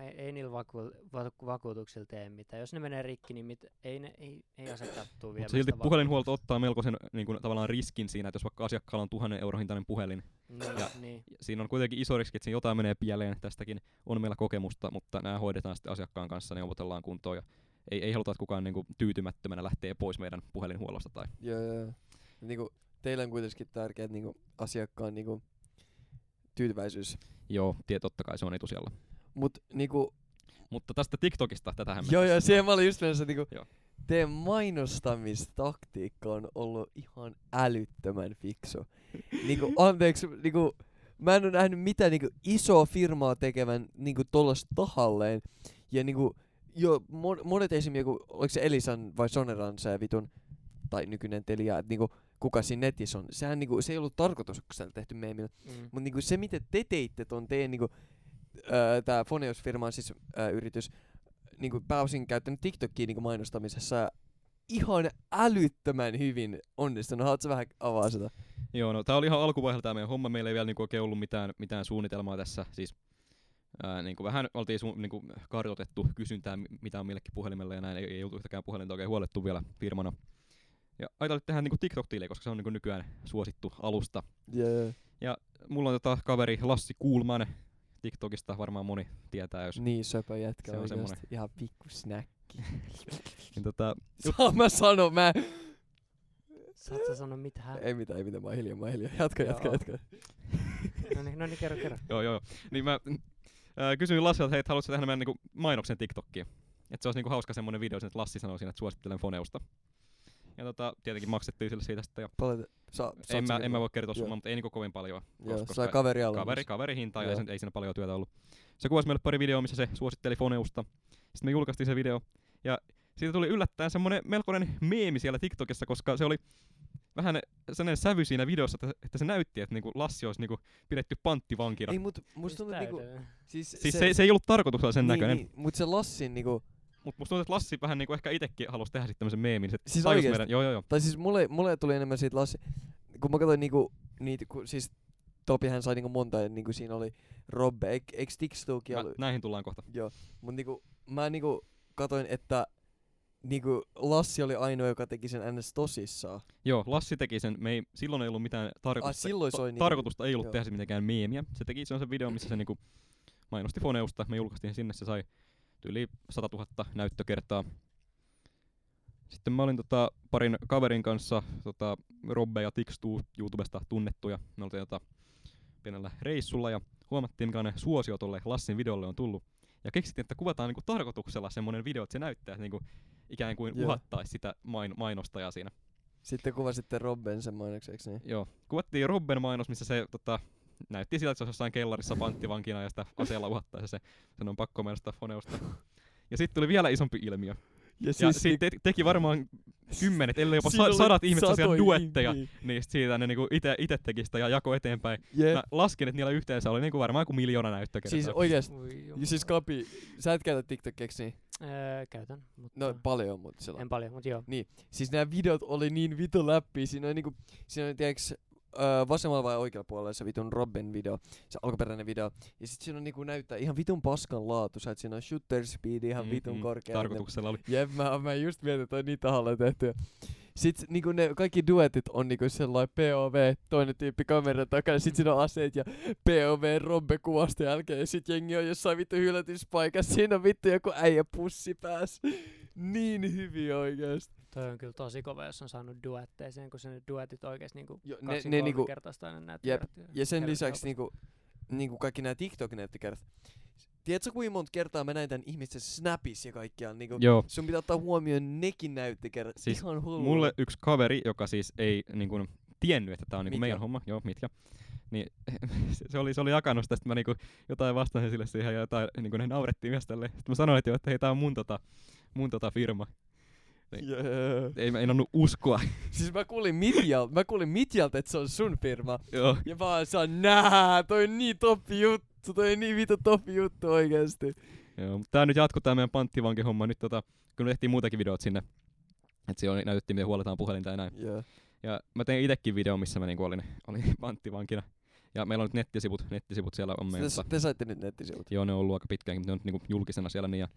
Ei, ei niillä vaku- va- vakuutuksilla tee mitään. Jos ne menee rikki, niin mit, ei, ne, ei, ei asettaa tuu vielä. Mutta silti puhelinhuolto ottaa melkoisen niin kuin, tavallaan riskin siinä, että jos vaikka asiakkaalla on tuhannen euro hintainen puhelin, Niin, Ja- niin. siinä on kuitenkin iso riski, että siinä jotain menee pieleen. Tästäkin on meillä kokemusta, mutta nämä hoidetaan sitten asiakkaan kanssa, neuvotellaan kuntoon ja ei, ei haluta, että kukaan niinku tyytymättömänä lähtee pois meidän puhelinhuollosta. Tai. Joo, joo. joo. Niinku, teillä on kuitenkin tärkeät niinku, asiakkaan niinku, tyytyväisyys. Joo, tie, totta kai se on etusijalla. Mut niinku, Mutta tästä TikTokista, tätähän me joo joo, siihen mä olin just menossa niinku, Joo. teidän mainostamistaktiikka on ollut ihan älyttömän fiksu. niinku, anteeksi, niinku, mä en oo nähnyt mitään niinku isoa firmaa tekevän niinku tollasta tahalleen. Ja niinku, jo, mon, monet esimerkiksi, oliko se Elisan vai Soneran se vitun, tai nykyinen Telia, että niinku, kuka siinä netissä on. Sehän niinku, se ei ollut tarkoituksella tehty meemillä. Mm. Mutta niinku se, miten te teitte ton teidän niinku, tää Foneos-firma on siis öö, yritys, niinku pääosin käyttänyt TikTokia niinku mainostamisessa ihan älyttömän hyvin onnistunut. Haluatko vähän avaa sitä? Joo, no tää oli ihan alkuvaiheella tää meidän homma. Meillä ei vielä niinku oikein ollut mitään, mitään suunnitelmaa tässä. Siis ää, niinku vähän oltiin su- niinku kartoitettu kysyntää, mi- mitä on millekin puhelimelle ja näin. Ei, ei oltu yhtäkään puhelinta oikein huolettu vielä firmana. Ja ajateltiin tehdä niinku TikTok-tili, koska se on niinku nykyään suosittu alusta. Yeah. Mulla on tota kaveri Lassi Kuulman TikTokista, varmaan moni tietää, jos Niin söpö jätkä Se on semmonen. Ihan pikku snäkki. niin tota, Saa mä sano, mä... Saat sä sanoa mitään? Ei mitään, ei mitään, mä oon hiljaa, mä oon hiljaa. Jatka, jatka, Joo. jatka. No niin, no niin, kerro, kerro. joo, joo. Niin mä ää, kysyin Lassilta, että hei, et haluatko tehdä meidän niinku mainoksen TikTokkiin? Että se olisi niinku hauska semmonen video, että Lassi sanoo siinä, että suosittelen Foneusta. Ja tota, tietenkin maksettiin sille siitä sitten. Ja Paljon, sa, en, mä, en mä voi kertoa summaa, mutta ei niinku kovin paljon. Joo, koska- sai kaveri alla. kaveri, kaveri hintaa ja ei, sen- ei siinä paljon työtä ollut. Se kuvasi meille pari videoa, missä se suositteli Foneusta. Sitten me julkaistiin se video. Ja siitä tuli yllättäen semmonen melkoinen meemi siellä TikTokissa, koska se oli vähän sellainen sävy siinä videossa, että, että se näytti, että niinku Lassi olisi niinku pidetty panttivankina. Ei, mut musta tuntuu, niinku, siis, siis se, se, ei ollut tarkoituksella sen niin, näköinen. Niin, mut se Lassin niinku, Mutta musta tuntuu, että Lassi vähän niinku ehkä itekin halusi tehdä sitten tämmöisen meemin. Se Siis oikeesti? meidän, joo, joo, joo. Tai siis mulle, mulle tuli enemmän siitä Lassi, kun mä katsoin niinku niitä, kun siis Topihän sai niinku monta, ja niinku siinä oli Robbe, eik, eiks TikTokia Mä, ollut? näihin tullaan kohta. Joo, mut niinku mä niinku katoin, että niinku Lassi oli ainoa, joka teki sen ns. tosissaan. Joo, Lassi teki sen. Me ei, silloin ei ollut mitään Ah, tarkoitusta. silloin se oli niinku, tarkoitusta ei ollut joo. tehdä se mitenkään meemiä. Se teki sen videon, missä se niinku mainosti Foneusta. Me julkaistiin sinne, se sai yli 100 000 näyttökertaa. Sitten mä olin tota, parin kaverin kanssa, tota, Robbe ja Tixtu YouTubesta tunnettuja. Me oltiin tota, pienellä reissulla ja huomattiin, millainen suosio tolle Lassin videolle on tullut. Ja keksittiin, että kuvataan niinku tarkoituksella semmonen video, että se näyttää niinku, ikään kuin Joo. uhattaisi sitä main- mainostajaa siinä. Sitten kuvasitte Robben sen mainokseksi, niin? Joo. Kuvattiin Robben mainos, missä se tota, näytti siltä, että se olisi jossain kellarissa panttivankina ja sitä aseella uhattaisi ja se, sen on pakko mainostaa Foneusta. Ja sitten tuli vielä isompi ilmiö. Ja, Ja siis siitä te- teki varmaan kymmenet, ellei jopa sa- sadat ihmiset satoja duetteja niistä siitä, ne niinku ite, ite teki sitä ja jako eteenpäin. Jep. Mä laskin, että niillä yhteensä oli niinku varmaan kuin miljoona näyttökertaa. Siis oikeesti. Siis Kapi, sä et käytä TikTokeksi, niin? öö, käytän, mutta No paljon, mutta sillä en paljon, mutta joo. Siis nämä videot oli niin vitu läppi. Siinä on niinku, siinä on tiiäks, öö, vasemmalla vai oikealla puolella se vitun Robin video, se alkuperäinen video. Ja sit siinä on niinku näyttää ihan vitun paskan laatu, sä et siinä on shooter speed ihan Mm, vitun mm, korkea. Tarkoituksella oli. Jep, mä, mä just mietin, että on niin tahalle tehty. Sitten niinku ne kaikki duetit on niinku sellainen POV, toinen tyyppi kameran takana, sit siinä on aseet ja POV Robbe kuvasta jälkeen ja sit jengi on jossain vittu hylätyspaikassa, siinä on vittu joku äijä pussi pääs. Niin hyvin oikeesti. Toi on kyllä tosi kova, jos on saanut duetteeseen, kun se ne duetit oikeesti niinku Jo, ne, ne niinku, kertaista aina näet. Jep, Ja sen lisäksi niinku, niinku kaikki nämä TikTok-näyttökerrat. Tiedätkö kuinka monta kertaa mä näin tän ihmisten snapissa ja kaikkiaan? Niinku, Joo. sun pitää ottaa huomioon nekin näyttökerrat. Siis Ihan hullu. Mulle yksi kaveri, joka siis ei niin kuin, tiennyt, että tää on niin Mitja. meidän homma, joo, mitkä. Niin se, oli, se oli jakanut sitä, sitten mä niinku, jotain vastasin sille siihen ja jotain, niinku, ne naurettiin myös tälle. Sitten mä sanoin, että, joo, että hei, tää on mun, tota, mun tota firma. Yeah. Ei mä en uskoa. Siis mä kuulin Mitjalta, mä kuulin Mitjalta, että se on sun firma. joo. Ja mä oon saan, nää, toi on niin toppi juttu, toi on niin vitu toppi juttu oikeesti. Joo, mutta tää nyt jatkuu tää meidän panttivankin homma. Nyt tota, kun me tehtiin muutakin videot sinne, että siellä näytettiin, miten huoletaan puhelinta ja näin. Joo. Ja mä tein itekin video, missä mä niinku olin, olin panttivankina. Ja meillä on nyt nettisivut, nettisivut siellä on meidän. Te, te saitte nyt nettisivut. Joo, ne on ollut aika pitkäänkin, mutta ne on nyt niinku julkisena siellä niin ja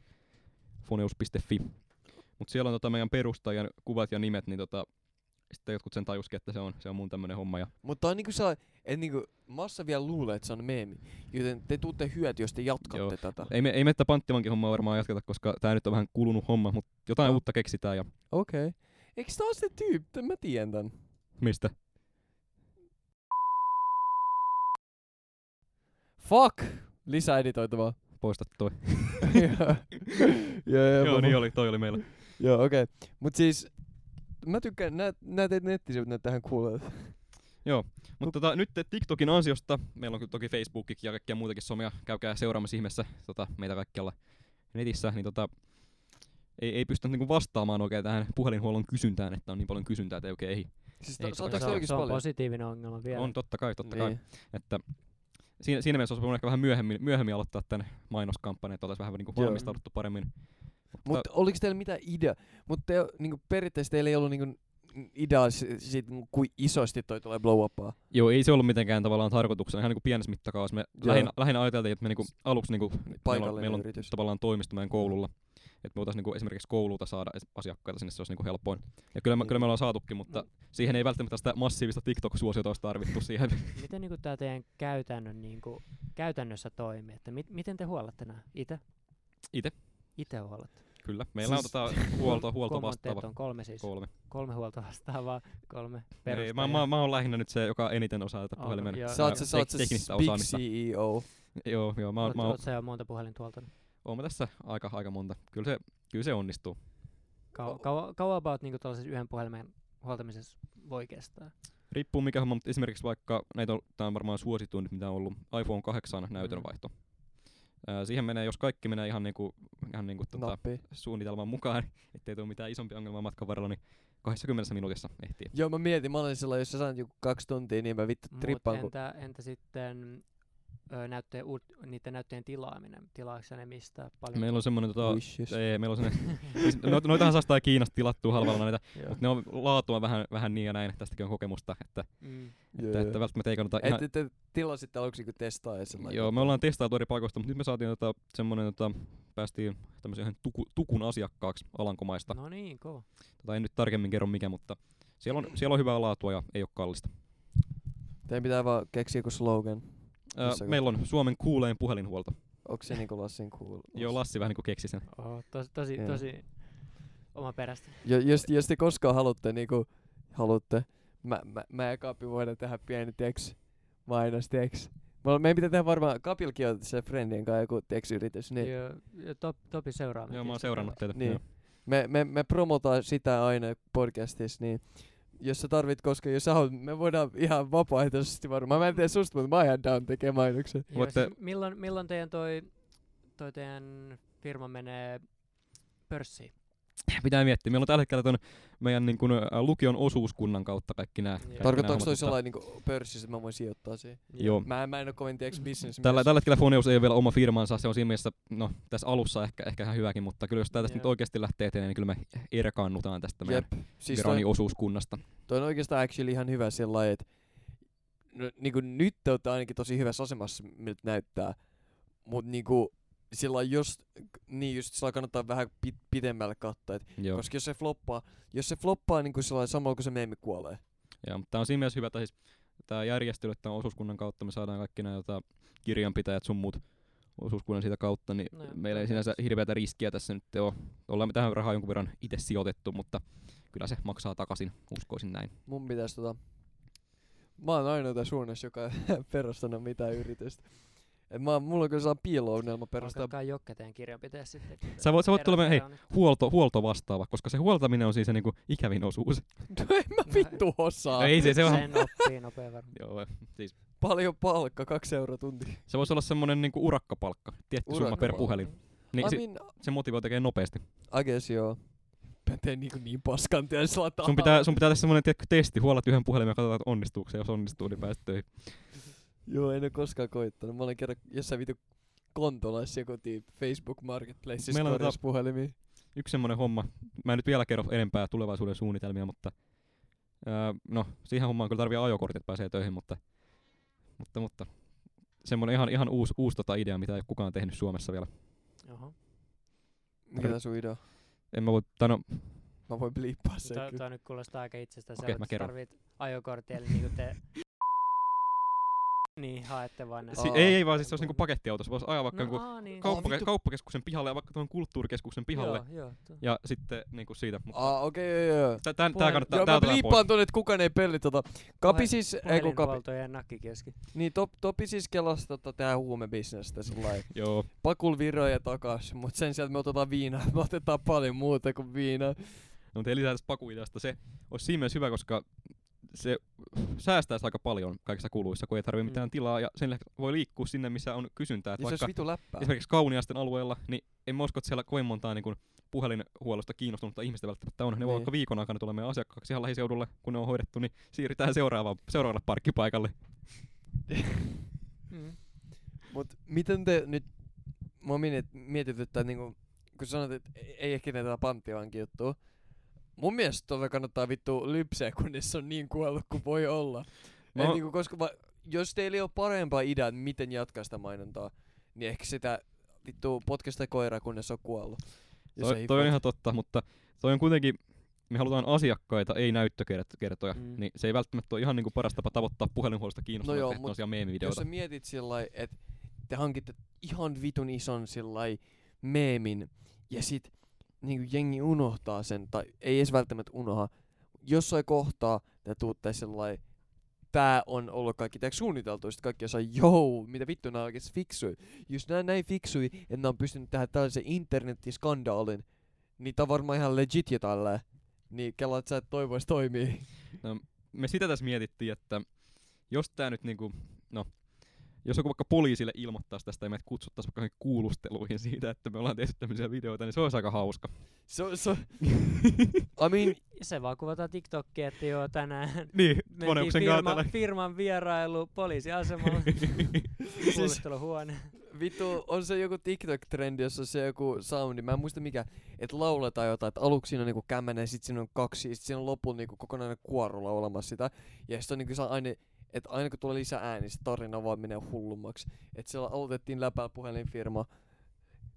foneus.fi. Mutta siellä on tota meidän perustajan kuvat ja nimet, niin tota, sitten jotkut sen tajuskin, että se on, se on mun tämmönen homma. Ja Mutta on niinku sellainen, että niinku massa vielä luulee, että se on meemi. Joten te tuutte hyöty, jos te jatkatte Joo. tätä. ei me, ei me tätä panttivankin hommaa varmaan jatketa, koska tää nyt on vähän kulunut homma, mutta jotain Joo. uutta keksitään ja Okei. Okay. Eikö tää oo se tyyppi? Mä tiedän tän. mistä? Fuck! Lisää editoitavaa. Poista toi. Joo, niin oli, toi oli meillä. Joo, okei. Okay. Mut siis, mä tykkään, nää, nää teet nettisivut näyttää ihan kuuleelta. Mutta tota, nyt TikTokin ansiosta, meillä on kyllä toki Facebookikin ja kaikkia muitakin somia, käykää seuraamassa ihmeessä tota, meitä kaikkialla netissä, niin tota, ei, ei pystynyt niinku vastaamaan oikein tähän puhelinhuollon kysyntään, että on niin paljon kysyntää, että ei oikein ehdi. Siis Ei, ta- se on, se on positiivinen ongelma vielä. On totta kai, totta kai. Niin. Että siinä, siinä mielessä olisi voinut ehkä vähän myöhemmin, myöhemmin aloittaa tämän mainoskampanjan, että oltaisiin vähän niinku Joo. valmistauduttu paremmin. Mut oliks teillä mitään idea? Mut te, niinku, periaatteessa teillä ei ollut niinku idea si- siitä, niinku, kuin isosti toi tulee blow upaa. Joo, ei se ollut mitenkään tavallaan tarkoituksena, ihan niinku pienessä mittakaavassa. Me Joo. lähinnä, lähinnä ajateltiin, että me niinku aluksi niinku, meillä on, meillä on yritys. tavallaan toimisto meidän koululla. Että me voitaisiin niinku esimerkiksi koululta saada asiakkaita sinne, se olisi niinku helpoin. Ja kyllä me, Niin. kyllä me ollaan saatukin, mutta siihen ei välttämättä sitä massiivista TikTok-suosiota olisi tarvittu siihen. Miten niinku tää teidän käytännön, niinku, käytännössä toimii? Että mit, miten te huollatte nää? Ite? Ite. Ite huollatte. kyllä, meillä Siis- on tota huolto, huolto vastaava on kolme siis? kolme. Kolme huolta vastaavaa, kolme Ei, perustajaa. mä, mä, mä oon lähinnä nyt se, joka eniten osaa tätä puhelimen. Sä oot se, sä oot se teknistä big osaamista. CEO. Joo, joo, mä, Oot, mä, oon- oot sä jo monta puhelinta huoltanut? oon mä tässä aika, aika monta. Kyllä se, kyllä se onnistuu. Kau, kau, kauan about niinku tällaisessa yhden puhelimen huoltamisessa voi kestää? Riippuu mikä homma, mutta esimerkiksi vaikka, näitä on, tää on varmaan suosituin nyt mitä on ollut, iPhone 8 näytönvaihto. Ää, siihen menee, jos kaikki menee ihan niinku, ihan niinku tota, suunnitelman mukaan, ettei tule mitään isompia ongelmaa matkan varrella, niin 20 minuutissa ehtii. Joo, mä mietin, mä olin silloin, jos sä saat joku kaksi tuntia, niin mä vittu Mut trippaan. Kun... entä, entä sitten näyttöjen, uut, niiden näyttöjen tilaaminen? Tilaatko ne mistä? Paljon? Meillä on semmonen tota, Wishes. ei, meillä on semmonen, siis noit, noitahan saa jostain Kiinasta tilattua halvalla näitä, mutta ne on laatua vähän, vähän niin ja näin, tästäkin on kokemusta, että, mm. Että, joo. että välttämättä ei kannata ihan, Et, te tilasitte aluksi kun testaa ja sellainen. Joo, me ollaan testailtu eri paikoista, mutta nyt me saatiin tota, semmonen tota, päästiin tämmöisen yhden tuku, tukun asiakkaaksi Alankomaista. No niin, kova. Tota, en nyt tarkemmin kerro mikä, mutta siellä on, siellä on hyvää laatua ja ei ole kallista. Teidän pitää vaan keksiä joku slogan. Missä meillä on Suomen kuulein puhelinhuolto. Onko se niinku Lassin cool? Joo, Lassi vähän niinku keksi sen. Oho, tosi, tosi, Joo. tosi oma perästä. Jo, jos, jos te koskaan haluatte, niinku, haluatte, mä, mä, mä ja Kapi voidaan tehdä pieni teks, mainos teks. Me- Meidän pitää tehdä varmaan, Kapilkin on se friendien kanssa joku teksyritys, niin Joo, ja top, topi seuraa. Joo, mä oon seurannut teitä. Niin. Me, me, me promotaan sitä aina podcastissa, niin jos sä tarvit, koska jos sä haluat, me voidaan ihan vapaaehtoisesti varmaan. Mä en tiedä susta, mutta mä oon ihan down tekemään mainoksen. Joo, Voitte- siis milloin, milloin teidän toi, toi teidän firma menee pörssiin? Pitää miettiä. Meillä on tällä hetkellä ton meidän niin kun, ä, lukion osuuskunnan kautta kaikki nämä. Tarkoittaako toi sellainen niinku pörssissä, että mä voin sijoittaa siihen? Joo. Mä, en- mä en oo kovin tieks business Tällä, tällä hetkellä Foneus ei ole vielä oma firmansa, se on siinä mielessä, no tässä alussa ehkä, ehkä ihan hyväkin, mutta kyllä jos tää tästä nyt oikeasti lähtee eteen, niin kyllä me erkaannutaan tästä meidän Jep. Siis Virani toi, osuuskunnasta. toi on oikeastaan actually ihan hyvä sellainen, että no, niinku nyt te olette ainakin tosi hyvässä asemassa, miltä näyttää. Mut niinku sillä lailla jos, niin just sillä lailla kannattaa vähän pit, pitemmälle katsoa, et, Joo. koska jos se floppaa, jos se floppaa niinku sillä lailla samalla kun se meemi kuolee. Ja, mutta tää on siinä mielessä hyvä, että siis tää järjestely tämän osuuskunnan kautta me saadaan kaikki nämä tota, kirjanpitäjät sun muut osuuskunnan siitä kautta, niin No, meillä ei sinänsä hirveätä riskiä tässä nyt ole. Ollaan me tähän rahaa jonkun verran itse sijoitettu, mutta kyllä se maksaa takaisin, uskoisin näin. Mun pitäis tota... Mä oon ainoa suunnassa, joka ei perustanut mitään yritystä. Et mä, mulla on kyllä sellainen piilo-unelma perustaa Alkaa Jokke teidän kirjanpitäjä sitten. Sä voit, sä voit tulla, hei, on nyt. huolto, huolto vastaava, koska se huoltaminen on siis se niinku ikävin osuus. No en mä vittu osaa. No ei se, se on, Sen oppii nopea varmaan. joo, siis Paljon palkka, kaksi euroa tunti. se voisi olla semmonen niinku urakkapalkka, tietty summa per puhelin. Niin I mean, se motivoi tekemään nopeasti. I guess joo. Mä teen niinku niin paskan tien Sun pitää, sun pitää tehdä semmonen tiedätkö, testi, huolat yhden puhelimen ja katsotaan, että onnistuuko se. Jos onnistuu, niin pääset töihin. Joo, en oo koskaan koittanut. Mä olen kerran jossain vitu kontolais joku Facebook Marketplaceissa Meillä on tota- puhelimia. Yksi semmonen homma, mä en nyt vielä kerro enempää tulevaisuuden suunnitelmia, mutta öö, no, siihen hommaan kyllä tarvii ajokortit, että pääsee töihin, mutta, mutta, mutta semmonen ihan, ihan uusi, uusi tota idea, mitä ei ole kukaan tehnyt Suomessa vielä. Oho. Mikä tää sun idea? En mä voi, tai no, Mä voin bliippaa sen toi nyt kuulostaa aika itsestä Okei, selvältä, mä kerron. tarvit ajokortti, eli niinku te... niin, haette vaan ne. si- Aa. ei, ei vaan siis se olisi niinku pakettiauto, se voisi ajaa vaikka no, no, aa, niin. kauppa, vittu. kauppakeskuksen pihalle ja vaikka tuon kulttuurikeskuksen pihalle. Joo, joo. tuo. Ja sitten niinku siitä. Mutta Aa, okei, joo, joo. tää, tää, Puhel- kannattaa, Joo, tää mä otetaan pois. bliippaan tonne, että kukaan ei pelli tota. Kapi siis, ei kun Kapi. Puhelinhuoltojen nakkikioski. Niin, top, Topi siis kelasi tota tää huumebisnestä sellainen. Joo, Pakul viroja takas, mut sen sijaan että me otetaan viinaa, me otetaan paljon muuta kuin viinaa. no, mutta ei lisää tästä pakuideasta. Se olisi siinä mielessä hyvä, koska se säästäisi aika paljon kaikissa kuluissa, kun ei tarvitse Mm. mitään tilaa ja sen lisäksi voi liikkua sinne, missä on kysyntää. Niin vaikka vitu läppää. esimerkiksi kauniasten alueella, niin en mä usko, että siellä kovin montaa niin puhelinhuollosta kiinnostunutta ihmistä välttämättä on. Ne voi Niin. vaikka viikon aikana tulla meidän asiakkaaksi ihan lähiseudulle, kun ne on hoidettu, niin siirrytään seuraavaan, seuraavalle parkkipaikalle. Mm. Mut miten te nyt, mä oon mietit, mietityttää niinku, kun sanot, että ei ehkä tätä panttivankin juttua. Mun mielestä tota kannattaa vittu lypseä, kunnes se on niin kuollut kuin voi olla. Mä Et niinku, koska va, jos teillä ei ole parempaa ideaa, että miten jatkaa sitä mainontaa, niin ehkä sitä vittu potkasta koiraa, kunnes se on kuollut. Ja se Toi, toi on ihan totta, mutta toi on kuitenkin, me halutaan asiakkaita, ei näyttökertoja, Mm. niin se ei välttämättä ole ihan niinku paras tapa tavoittaa puhelinhuollosta kiinnostuneita No joo, tosiaan Jos meemivideoita. sä mietit sillä että te hankitte ihan vitun ison sillä meemin ja sit niinku jengi unohtaa sen, tai ei edes välttämättä unoha. Jossain kohtaa te tuutte sillä tää on ollut kaikki tää suunniteltu, sit kaikki saa joo, mitä vittu nää oikeesti fiksui. Jos nää näin fiksui, että nää on pystynyt tehdä tällaisen internettiskandaalin, niin tää on varmaan ihan legit jo tälleen. Niin kela, että sä et toivois toimii. Me sitä tässä mietittiin, että jos tää nyt niinku, no, jos joku vaikka poliisille ilmoittaisi tästä ja meidät kutsuttaisiin vaikka kuulusteluihin siitä, että me ollaan tehty tämmöisiä videoita, niin se olisi aika hauska. Se, on- se, on- I mean, se vaan kuvataan TikTokkiin, että joo tänään niin, mentiin firma, firman vierailu poliisiasemalla, siis, kuulusteluhuone. Vittu, on se joku TikTok-trendi, jossa on se joku soundi, mä en muista mikä, että lauletaan jotain, että aluksi siinä on niinku kämmenä ja sit siinä on kaksi, sit siinä on lopulla niinku kokonainen kuoro laulamassa sitä. Ja sit on niinku se aina, että aina kun tulee lisää ääni, se tarina vaan menee hullummaksi. Että siellä aloitettiin läpäällä puhelinfirma,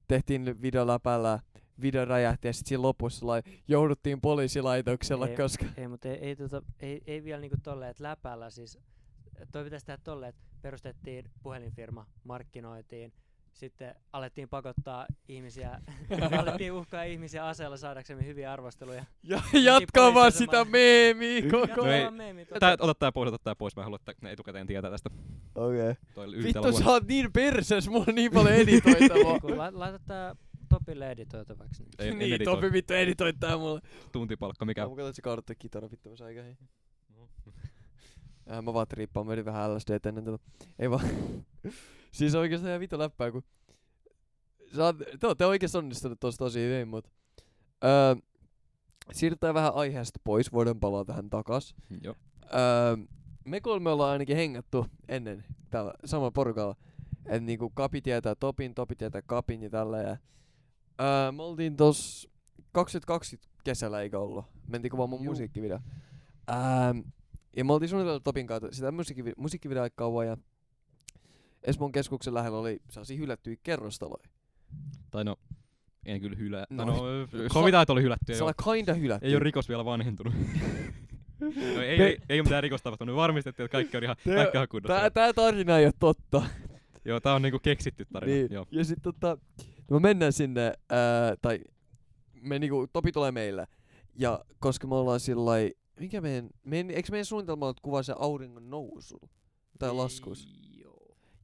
tehtiin video läpällä, video räjähti ja sit siinä lopussa lai, jouduttiin poliisilaitoksella, Ei, koska... Ei, mutta ei, ei, tota, ei, ei vielä niinku tolleen, että läpällä siis, toi pitäisi tehdä tolleen, että perustettiin puhelinfirma, markkinoitiin, sitten alettiin pakottaa ihmisiä, alettiin uhkaa ihmisiä aseella saadaksemme hyviä arvosteluja. Ja jatkaa vaan sitä meemiä koko No meemi, tota- Tää, ota tää pois, ota tää pois. Mä haluan, että ne etukäteen tietää tästä. Okei. Okay. Vittu sä oot niin perses, mulla on niin paljon editoitavaa. La, laita tää Topille editoitavaksi. Niin. Ei, niin, editoi. Topi vittu editoit tää mulle. Tuntipalkka, mikä? Mä katsoin, se kaaduttaa kitara, vittu mä sain. Äh, mä vaan trippaan, mä vähän LSD ennen tätä. Ei vaan. Siis oikeastaan ihan vittu läppää, kun... Sä oot, te ootte oikeesti onnistunut tossa tosi hyvin, mut... Öö, siirrytään vähän aiheesta pois, voidaan palaa tähän takas. Joo. Öö, me kolme ollaan ainakin hengattu ennen tällä samalla porukalla. Et niinku Kapi tietää Topin, Topi tietää Kapin ja tällä ja... Öö, me oltiin tossa 2020 kesällä eikä ollut. Mentiin kuvaamaan mun Juu. musiikkivideo. Ähm, ja me oltiin suunniteltu Topin kautta sitä musiikkivi- musiikkivideoa aika kauan ja Espoon keskuksen lähellä oli sellaisia hylättyjä kerrostaloja. Tai no, en kyllä hylää. No, No, no sovitaan, että oli hylättyä. Se oli kinda hylätty. Ei ole rikos vielä vanhentunut. no, ei, ei, ei, ole mitään rikosta tapahtunut. Me varmistettiin, että kaikki on ihan, kaikki on kunnossa. Tää, tää tarina ei oo totta. Joo, tää on niinku keksitty tarina. Niin. Joo. Ja sit tota, no me mennään sinne, ää, tai me niinku, Topi tulee meille. Ja koska me ollaan sillai, mikä meidän, meidän eikö meidän suunnitelma ollut kuvaa se auringon nousu? Tai laskus. Joo.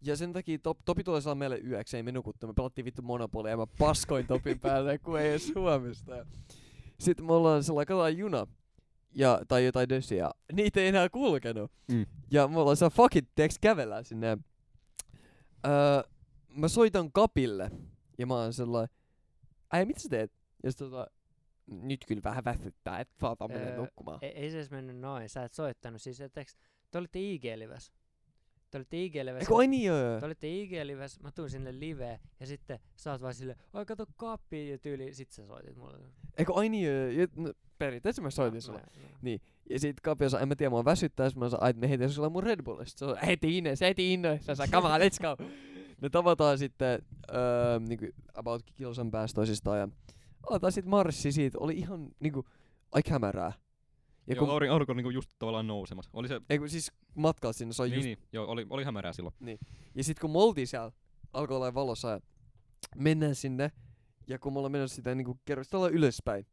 Ja sen takia top, Topi tulee saa meille yöksi, ei me nukuttu. Me pelattiin vittu Monopolia ja mä paskoin Topin päälle, kun ei edes huomista. Ja Sitten me ollaan sellainen, katsotaan juna. Ja, tai jotain dösiä. Niitä ei enää kulkenut. Mm. Ja me ollaan siellä fuck it, teeks kävellään sinne. Öö, mä soitan Kapille. Ja mä oon sellainen, äi mitä sä teet? Ja sit tota, nyt kyllä vähän väsyttää, että saata mennä Öö, nukkumaan. Ei, ei se edes mennyt noin. Sä et soittanut. Siis etteks, te olitte IG-lives. Te olitte IG-lives. Eikö ai niin joo? Te olitte IG-lives, mä tuun sinne liveen ja sitten sä oot vaan silleen, ai kato kappi ja tyyli, sit sä soitit mulle. Eikö ai niin joo? Ja, no, periaatteessa mä soitin sulle. Niin. Ja sit Kapi osaa, en mä tiedä, mua väsyttää, mä sanoin, että me heitetään sulle mun Red Bullista. Se on heti innes, heti innes. Sä saa, come on, let's go. Me tavataan sitten öö, niinku about kilsan päästä toisistaan ja aletaan sit marssi siitä. Oli ihan niinku aika hämärää. Ja Joo, kun, aurinko, aurinko on niinku just tavallaan nousemassa. Oli se, ei kun siis matkalla sinne, se on niin, just niin, joo, oli, oli hämärää silloin. Ja sit kun me oltiin siellä, alkoi olla valossa ja mennään sinne. Ja kun me ollaan menossa sitä niinku kerrostalla ylöspäin,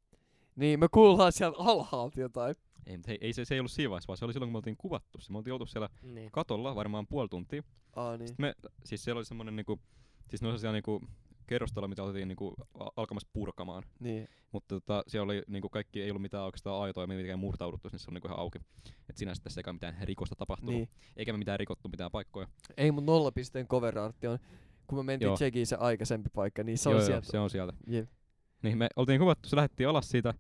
niin me kuullaan sieltä alhaalta jotain. Ei, mutta hei, ei se, se ei ollut siinä vaiheessa, vaan se oli silloin, kun me oltiin kuvattu se. Me oltiin oltu siellä Niin. katolla varmaan puoli tuntia. Aa niin. Me, siis siellä oli semmonen niinku, siis ne oli sellaisia niinku kerrostalo, mitä oltiin niinku alkamassa purkamaan. Niin. Mutta tota, siellä oli niinku kaikki, ei ollut mitään oikeastaan aitoja, mitenkään murtauduttu, niin se oli niinku ihan auki. Et sinänsä tässä eikä mitään rikosta tapahtunut. niin. Eikä me mitään rikottu mitään paikkoja. Ei mun nolla pisteen cover artti on, kun me mentiin. Tsekiin se aikaisempi paikka, niin se joo, on joo, sieltä. se on sieltä. Jep. Niin me oltiin kuvattu, se lähdettiin alas siitä,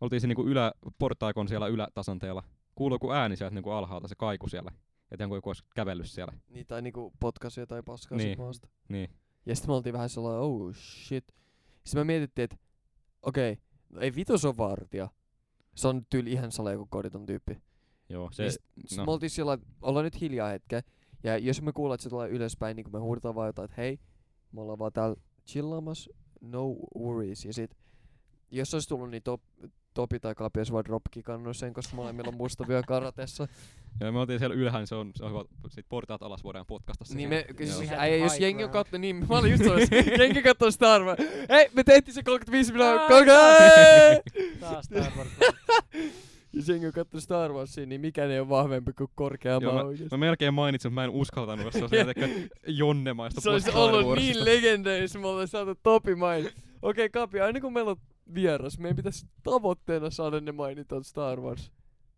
oltiin se niinku ylä, portaikon siellä ylätasanteella. Kuuluu joku ääni sieltä niinku alhaalta, se kaiku siellä. Että joku olisi kävellyt siellä. Niin, tai niinku potkaisi jotain paskaa niin. maasta. Niin. Ja sitten me oltiin vähän sellainen, oh shit. Sitten me mietittiin, että okei, no ei vitos on vartija. Se on tyyli ihan sale joku koditon tyyppi. Joo, Se, se, sit, sit no. me oltiin sillä ollaan nyt hiljaa hetken. Ja jos me kuullaan, että se tulee ylöspäin, niin kun me huudetaan vaan jotain, että hei, me ollaan vaan täällä chillaamassa, no worries. Ja sit, jos se olisi tullut, niin top, Topi tai Kapi olisi vaan dropkikannut sen, koska molemmilla on musta vyö karatessa. ja me oltiin siellä ylhäällä, niin se on, se on hyvä, sit portaat alas voidaan potkasta Niin sinne. me, Joo. siis, äijä, jos jengi on around. katto, niin mä olin just sanossa, jengi kattoo Star Wars. Hei, me tehtiin se 35 minuuttia, Ai, 30! Taas Star Wars. Jos jengi on kattonut Star Warsia, niin mikään ei ole vahvempi kuin korkea Joo, maa oikeesti. Mä melkein mainitsin, mutta mä en uskaltanut, jos se on sieltä Jonnemaista Se olisi ollut niin legendaarista, me ollaan saatu Topi main. Okei, Kapi, aina kun meillä on vieras, meidän pitäisi tavoitteena saada ne mainitaan Star Wars.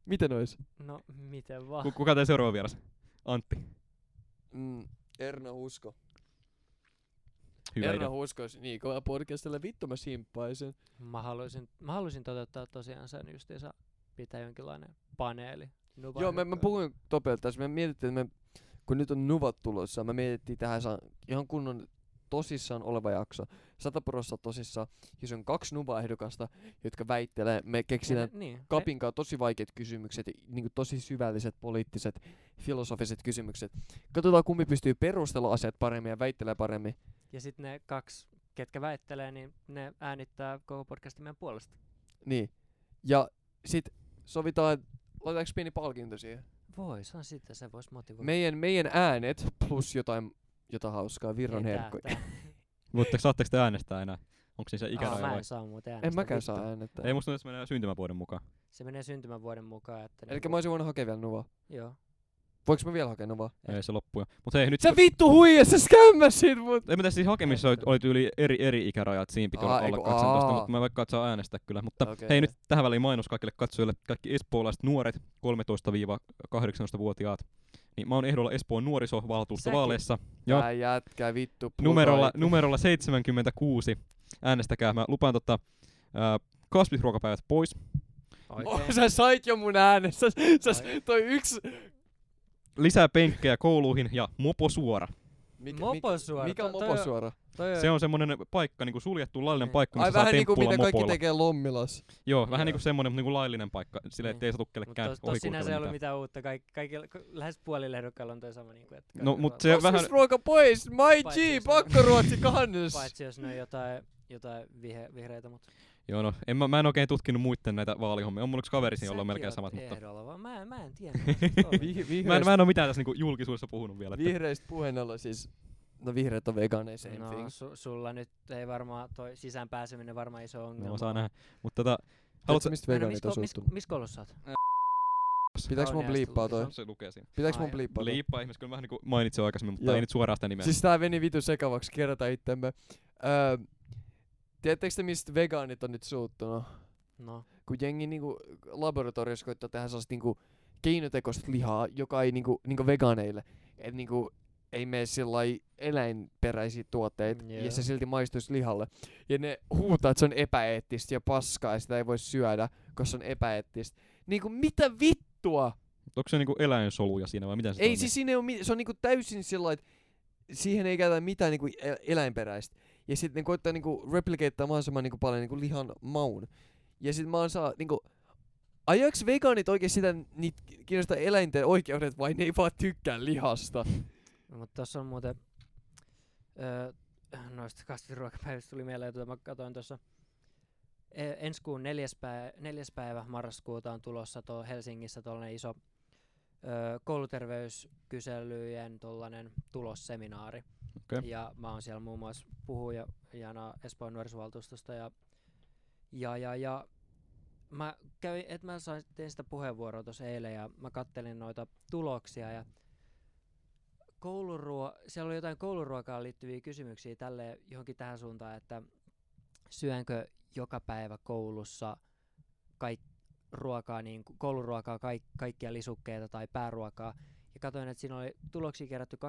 Miten ois? No, miten vaan. Ku- Kuka teidän seuraava vieras? Antti. Mm, Erna Husko. Hyvä Erna idea. Husko olisi niin kova podcastilla, vittu mä simppaisin. Mä haluaisin, mä haluaisin toteuttaa tosiaan sen justiinsa pitää jonkinlainen paneeli. Nuva Joo, mä, mä puhuin Topelta tässä, me mietittiin, että me, kun nyt on nuvat tulossa, me mietittiin tähän ihan kunnon tosissaan oleva jakso. Sata prosenttia tosissaan, jos on kaksi nuva-ehdokasta, jotka väittelee, me keksitään niin. Kapin kanssa tosi vaikeat kysymykset, niin tosi syvälliset, poliittiset, filosofiset kysymykset. Katsotaan kumpi pystyy perustella asiat paremmin ja väittelee paremmin. Ja sitten ne kaksi ketkä väittelee, niin ne äänittää koko podcastin meidän puolesta. Niin. Ja sit sovitaan, laitetaanko pieni palkinto siihen? On sitten, se vois motivoida. Meidän, meidän äänet plus jotain, jotain hauskaa, virran tää- Voitteko, saatteko te äänestää enää? Onko siinä se Aa, ikäraja mä vai? en saa muuten En äänestää mäkään vittu. saa äänettää. Ei musta se menee syntymävuoden mukaan. Se menee syntymävuoden mukaan, että Eli niinku- mä olisin voinut hakea vielä Nuvaa. Joo. Voinko mä vielä hakea Nuvaa? Ei se loppu jo. Mut hei nyt... Sä vittu huijas, sä skämmäsit mut! Ei mitä siis hakemissa oli, oli tyyli eri, eri ikärajat, siinä piti olla Aa, eiku- 18, aa. mutta mä vaikka saa äänestää kyllä. Mutta Okei. hei nyt tähän väliin mainos kaikille katsojille, kaikki espoolaiset nuoret, 13-18-vuotiaat. Niin mä oon ehdolla Espoon nuorisovaltuustovaaleissa. Joo. Tää jätkä vittu Numerolla, numerolla 76. Äänestäkää. Mä lupaan tota, kasvisruokapäivät pois. Oikein. Oh, sä sait jo mun äänen. Sä, sä, toi yksi... Lisää penkkejä kouluihin ja mopo suora. Mikä, Moposuora, Mikä on to- toi moposuora? Toi Se on semmonen paikka, niinku suljettu laillinen Niin. paikka, Ai missä saa vähän niinku mitä kaikki tekee Lommilas. Joo, vähän Joo. niinku semmonen mut niinku laillinen paikka, sille Niin. ettei satu Mutta kellekään tos, tos sinänsä ei ollut mitään. uutta. Kaik, kaikilla, ka- lähes puolilla ehdokkailla on toi sama. Niin kuin, että No, mut on- se vähän- ruoka pois, my Paitsi G, jos- pakkoruotsi kannes. Paitsi jos ne on jotain, jotain vihreitä, mutta Joo, no en mä, mä en oikein tutkinut muiden näitä vaalihommia. On mulla yksi kaveri jolla on melkein samat, mutta ehdolla, vaan mä, en- mä en tiedä. mitä se on. Vi- mä en, mä en oo mitään tässä niinku julkisuudessa puhunut vielä. Että vihreistä puheen ollen siis... No vihreät on vegaaneja, same no, thing. su, sulla nyt ei varmaan toi sisään pääseminen varmaan iso ongelma. no, saa nähdä. Mutta tota, haluatko... mistä vegaanit on suuttunut? missä koulussa oot? Pitääks mun bliippaa toi? Se lukee siinä. Pitääks mun bliippaa toi? Liippaa ihmis, kyllä vähän niinku mainitsin aikaisemmin, mutta Joo. ei nyt suoraan sitä nimeä. Siis tää meni vitu sekavaksi, kerrotaan itsemme. Öö, tiedättekö te mistä vegaanit on nyt suuttunut? No. Kun jengi niinku laboratoriossa koittaa tehdä sellaista niinku keinotekoista lihaa, joka ei niinku, niinku vegaaneille. Et niinku ei mene sillai eläinperäisiä tuotteita Joo. ja se silti maistuisi lihalle. Ja ne huutaa, että se on epäeettistä ja paskaa ja sitä ei voi syödä, koska se on epäeettistä. Niinku mitä vittua? Onko se niinku eläinsoluja siinä vai miten se Ei toimii? siis siinä ei mi- se on niinku täysin sillä että siihen ei käytetä mitään niinku el- eläinperäistä. Ja sitten ne koittaa niinku replicatea mahdollisimman niinku paljon niinku lihan maun. Ja sit mä oon saa niinku, ajaks vegaanit oikein sitä, niitä kiinnostaa eläinten oikeudet vai ne ei vaan tykkää lihasta? No, mutta tuossa on muuten, öö, noista kasvisruokapäivistä tuli mieleen, että mä katsoin tuossa e- ensi kuun neljäs päivä, neljäs päivä marraskuuta on tulossa tuo Helsingissä tuollainen iso öö, kouluterveyskyselyjen tollanen tulosseminaari. Okei. Ja mä oon siellä muun muassa puhujana Espoon nuorisovaltuustosta ja, ja, ja, ja mä kävin, että mä sain, tein sitä puheenvuoroa tuossa eilen ja mä kattelin noita tuloksia ja kouluruo, siellä oli jotain kouluruokaan liittyviä kysymyksiä tälle johonkin tähän suuntaan, että syönkö joka päivä koulussa kaik, ruokaa, niin kouluruokaa, kaik, kaikkia lisukkeita tai pääruokaa. Ja katsoin, että siinä oli tuloksia kerätty 2013-2021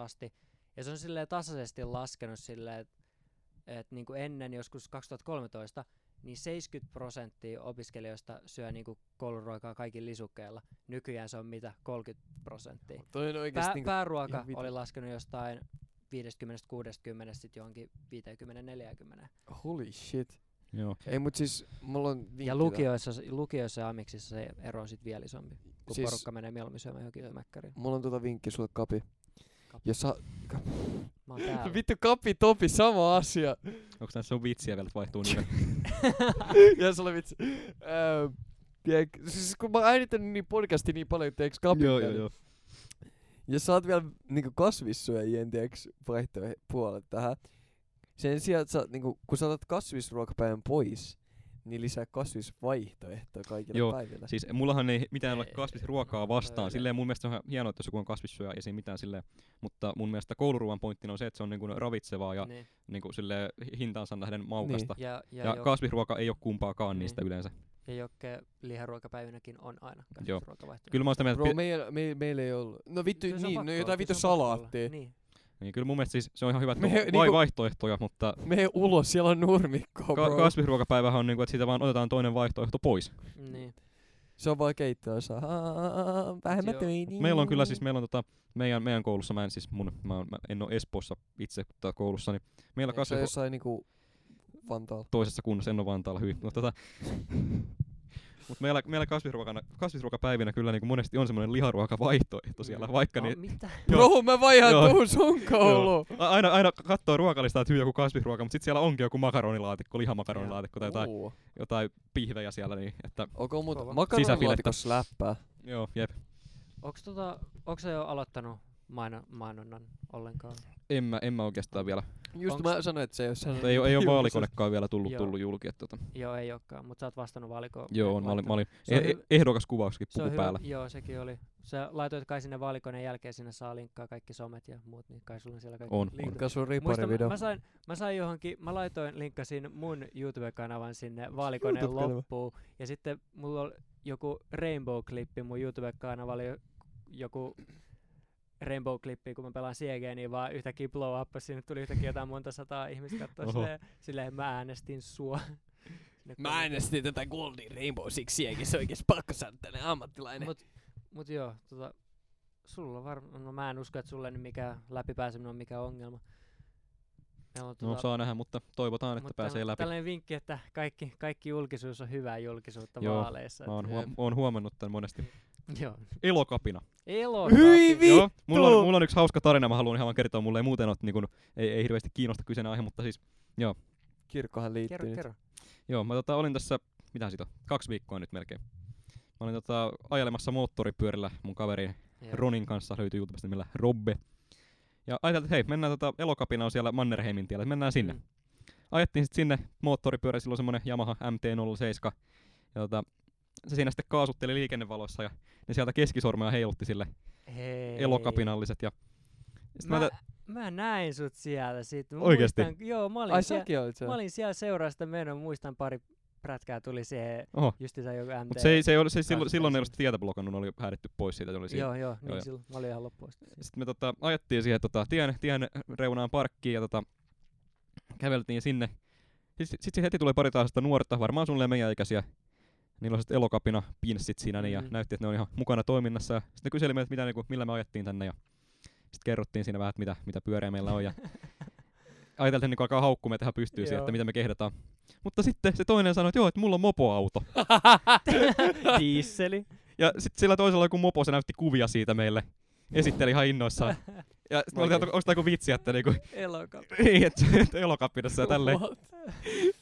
asti. Ja se on silleen tasaisesti laskenut silleen, että et niin kuin ennen joskus 2013, niin 70 prosenttia opiskelijoista syö niin kuin kouluruokaa kaikilla lisukkeilla. Nykyään se on mitä? 30 prosenttia. Toi on Pää, niinku, pääruoka ihan vitu. oli laskenut jostain 50-60 sitten johonkin 50-40. holy shit. Joo. Ei mut siis, mulla on vinkki Ja lukioissa, lukioissa ja amiksissa se ero on sitten vielä isompi, kun Siis- porukka menee mieluummin syömään johonkin mäkkäriin. Mulla on tota vinkki sulle, Kapi. Kapi. Jos sa... Mä oon täällä. Vittu, Kapi, Topi, sama asia. Onko näissä sun vitsiä vielä, että vaihtuu nimet? ja se oli vitsi. Öö, tiedät, siis kun mä oon äänittänyt niin podcasti niin paljon, tiedätkö Kapi? joo, joo, joo. Ja saat vielä niinku kasvissyöjien, tiedätkö, vaihtopuolet tähän. Sen sijaan, että sä, niinku, kun sä otat kasvisruokapäivän pois, niin lisää kasvisvaihtoehtoja kaikille Joo, päiville. Siis mullahan ei mitään ole Ei, kasvisruokaa no, vastaan. ei. Silleen mun mielestä on ihan hienoa, että jos joku on kasvissyöjä, ei siinä mitään silleen. Mutta mun mielestä kouluruuan pointtina on se, että se on niinku ravitsevaa ja niin. niinku silleen hintaansa nähden maukasta. Ja, ja, Ja, jo, kasvisruoka ei ole kumpaakaan Niin. niistä yleensä. ja jokke liharuokapäivinäkin on aina kasvisruokavaihtoehto. Kyllä mä oon sitä mieltä, Bro, meillä, me, meillä ei ollut. No vittu, niin, no jotain vittu salaattia. Niin. Niin kyllä mun mielestä siis se on ihan hyvä, että Me- vai niinku- vaihtoehtoja, mutta Mene ulos, siellä on nurmikko, ka- bro. kasvisruokapäivähän on niinku, että siitä vaan otetaan toinen vaihtoehto pois. niin. Se on vaan keittiössä. Vähemmän töitä. Meillä on kyllä siis, meillä on tota, meidän, meidän koulussa, mä en siis mun, mä, mä en ole Espoossa itse tota, koulussa, niin meillä Eikö se kasvi, jossain niinku Vantaalla? toisessa kunnassa, en ole Vantaalla hyvin, mutta tota, Mutta meillä, meillä kasvisruokana, kasvisruokapäivinä kyllä niin kuin monesti on semmoinen liharuokavaihtoehto siellä, Mm. vaikka No, niin, mitä? Joo. Bro, mä vaihan Joo. tuun sun kouluun. Aina, aina katsoo ruokalistaa, että hyvä joku kasvisruoka, mutta sitten siellä onkin joku makaronilaatikko, lihamakaroniilaatikko tai jotain, jotain pihvejä siellä, niin että Onko muuta Kova. makaronilaatikossa läppää? joo, jep. Onks tota, onks jo aloittanut maino, mainonnan ollenkaan? En mä, en mä oikeastaan vielä. Just Onks- mä sanoin, että se ei sanonut. Mutta ei, ei ole vaalikonekaan vielä tullut, Joo. tullut julki. Että, tota, Joo, ei olekaan, mutta sä oot vastannut valikoon. joo, on, mä olin, mä olin Se on eh, hy- ehdokas kuvauskin Se on puku päällä. joo, sekin oli. Sä laitoit kai sinne vaalikoneen jälkeen, sinne saa linkkaa kaikki somet ja muut, niin kai sulla on siellä kaikki. On, on. Linkkaa sun Muista, mä, mä, sain, mä sain johonkin, mä laitoin, linkkasin mun YouTube-kanavan sinne vaalikoneen YouTube-kanava. loppuun. Ja sitten mulla oli joku Rainbow-klippi mun YouTube-kanavalla, oli joku Rainbow-klippi, kun mä pelaan CG, niin vaan yhtäkkiä blow up, sinne tuli yhtäkkiä jotain monta sataa ihmistä katsoa silleen, silleen mä äänestin sua. Sinne Mä äänestin tätä Golden Rainbow Sixiäkin, se oikeesti pakko saada tänne ammattilainen. Mut, mut joo, tota, sulla varmaan, no mä en usko, että sulle nyt mikään läpipääseminen on mikään ongelma. On No saa nähdä, mutta toivotaan, että mut pääsee tällä- läpi. Tällainen vinkki, että kaikki, kaikki julkisuus on hyvää julkisuutta Joo, vaaleissa. Mä oon, et- huo- oon huomannut tämän monesti. Joo. Elokapina. Elo. Hyi vi- Joo, mulla Vittu! on, mulla on yksi hauska tarina, mä haluan ihan vaan kertoa, mulle ei muuten ole, niin kun, ei, ei hirveästi kiinnosta kyseinen aihe, mutta siis, Kirkkohan liittyy Kerro, nyt. kerro. joo, mä tota, olin tässä, mitä siitä on, kaksi viikkoa nyt melkein. Mä olin tota, ajelemassa moottoripyörillä mun kaverin Joo. Ronin kanssa, löytyy YouTubesta nimellä Robbe. Ja ajateltiin, että hei, mennään tota, elokapina on siellä Mannerheimin tiellä, että mennään sinne. Mm. Ajettiin sitten sinne moottoripyörä, silloin semmonen Yamaha MT-07. Ja tota, se siinä sitten kaasutteli liikennevaloissa ja ne sieltä keskisormea heilutti sille Hei. elokapinalliset. Ja sit mä, Mä, tä- mä näin sut siellä sit. Mä Oikeesti? Muistan, joo, mä olin, Ai siellä, olit mä siellä. olin siellä seurasta menon, muistan pari prätkää tuli siihen, oho, justiinsa joku MT. Mut se, ei- se, ei, ole- se, silloin, silloin ei ollut sitä tietä blokannut, oli häiritty pois siitä. Se oli siinä. Joo, joo, niin joo. silloin. Mä olin ihan loppuun. Sitten me tota, ajettiin siihen tota, tien, tien reunaan parkkiin ja tota, käveltiin sinne. Sitten sit, sit heti tulee pari taas nuorta, varmaan sulle meidän ikäisiä. Niillä on sitten elokapina pinssit siinä niin, ja Mm. näytti, että ne on ihan mukana toiminnassa. Ja sitten ne kyseli meiltä, mitä, niinku, millä me ajettiin tänne ja sitten kerrottiin siinä vähän, että mitä, mitä pyöriä meillä on. Ja ajateltiin niin alkaa haukkumaan meitä ihan pystyy siihen, että mitä me kehdataan. Mutta sitten se toinen sanoi, että joo, että mulla on mopoauto. Dieseli. Ja sitten sillä toisella joku mopo, se näytti kuvia siitä meille. Esitteli ihan innoissaan. Ja sitten me että onko tämä joku vitsi, että niinku, Elokappi. niin, että, että elokapinassa ja tälleen.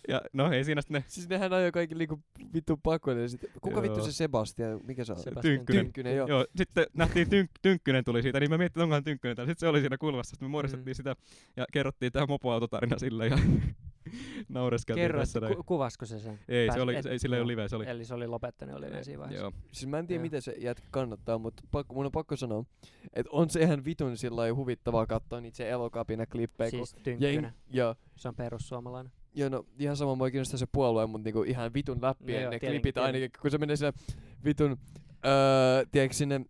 Ja no ei siinä sitten ne Siis nehän ajoi kaikki niinku vittu pakoille ja sit, kuka vittu se Sebastian, mikä se on? Sebastian Tynkkynen. Tynkkynen, joo. Joo, sitten nähtiin tynk, Tynkkynen tuli siitä, niin me miettii, että onkohan Tynkkynen täällä. Sitten se oli siinä kulmassa, sitten me muodostettiin Mm. sitä ja kerrottiin tämä mopoautotarina sille ja naureskeltiin Kerro, tässä ku, kuvasko se sen? Ei, Pääs- se oli, et- se, ei, sillä ei joo. ole live, se oli. Eli se oli lopettanut oli vielä siinä vaiheessa. Joo. Siis mä en tiedä Joo. miten se jätkä kannattaa, mutta pakko, mun on pakko sanoa, että on se ihan vitun sillä lailla huvittavaa katsoa niitä se elokapina klippejä. Siis jeng, ja, Se on perussuomalainen. ja no ihan sama mua kiinnostaa se puolue, mutta niinku ihan vitun No läppien joo, ne klipit ainakin, kun se menee sinne vitun, öö, tiedätkö sinne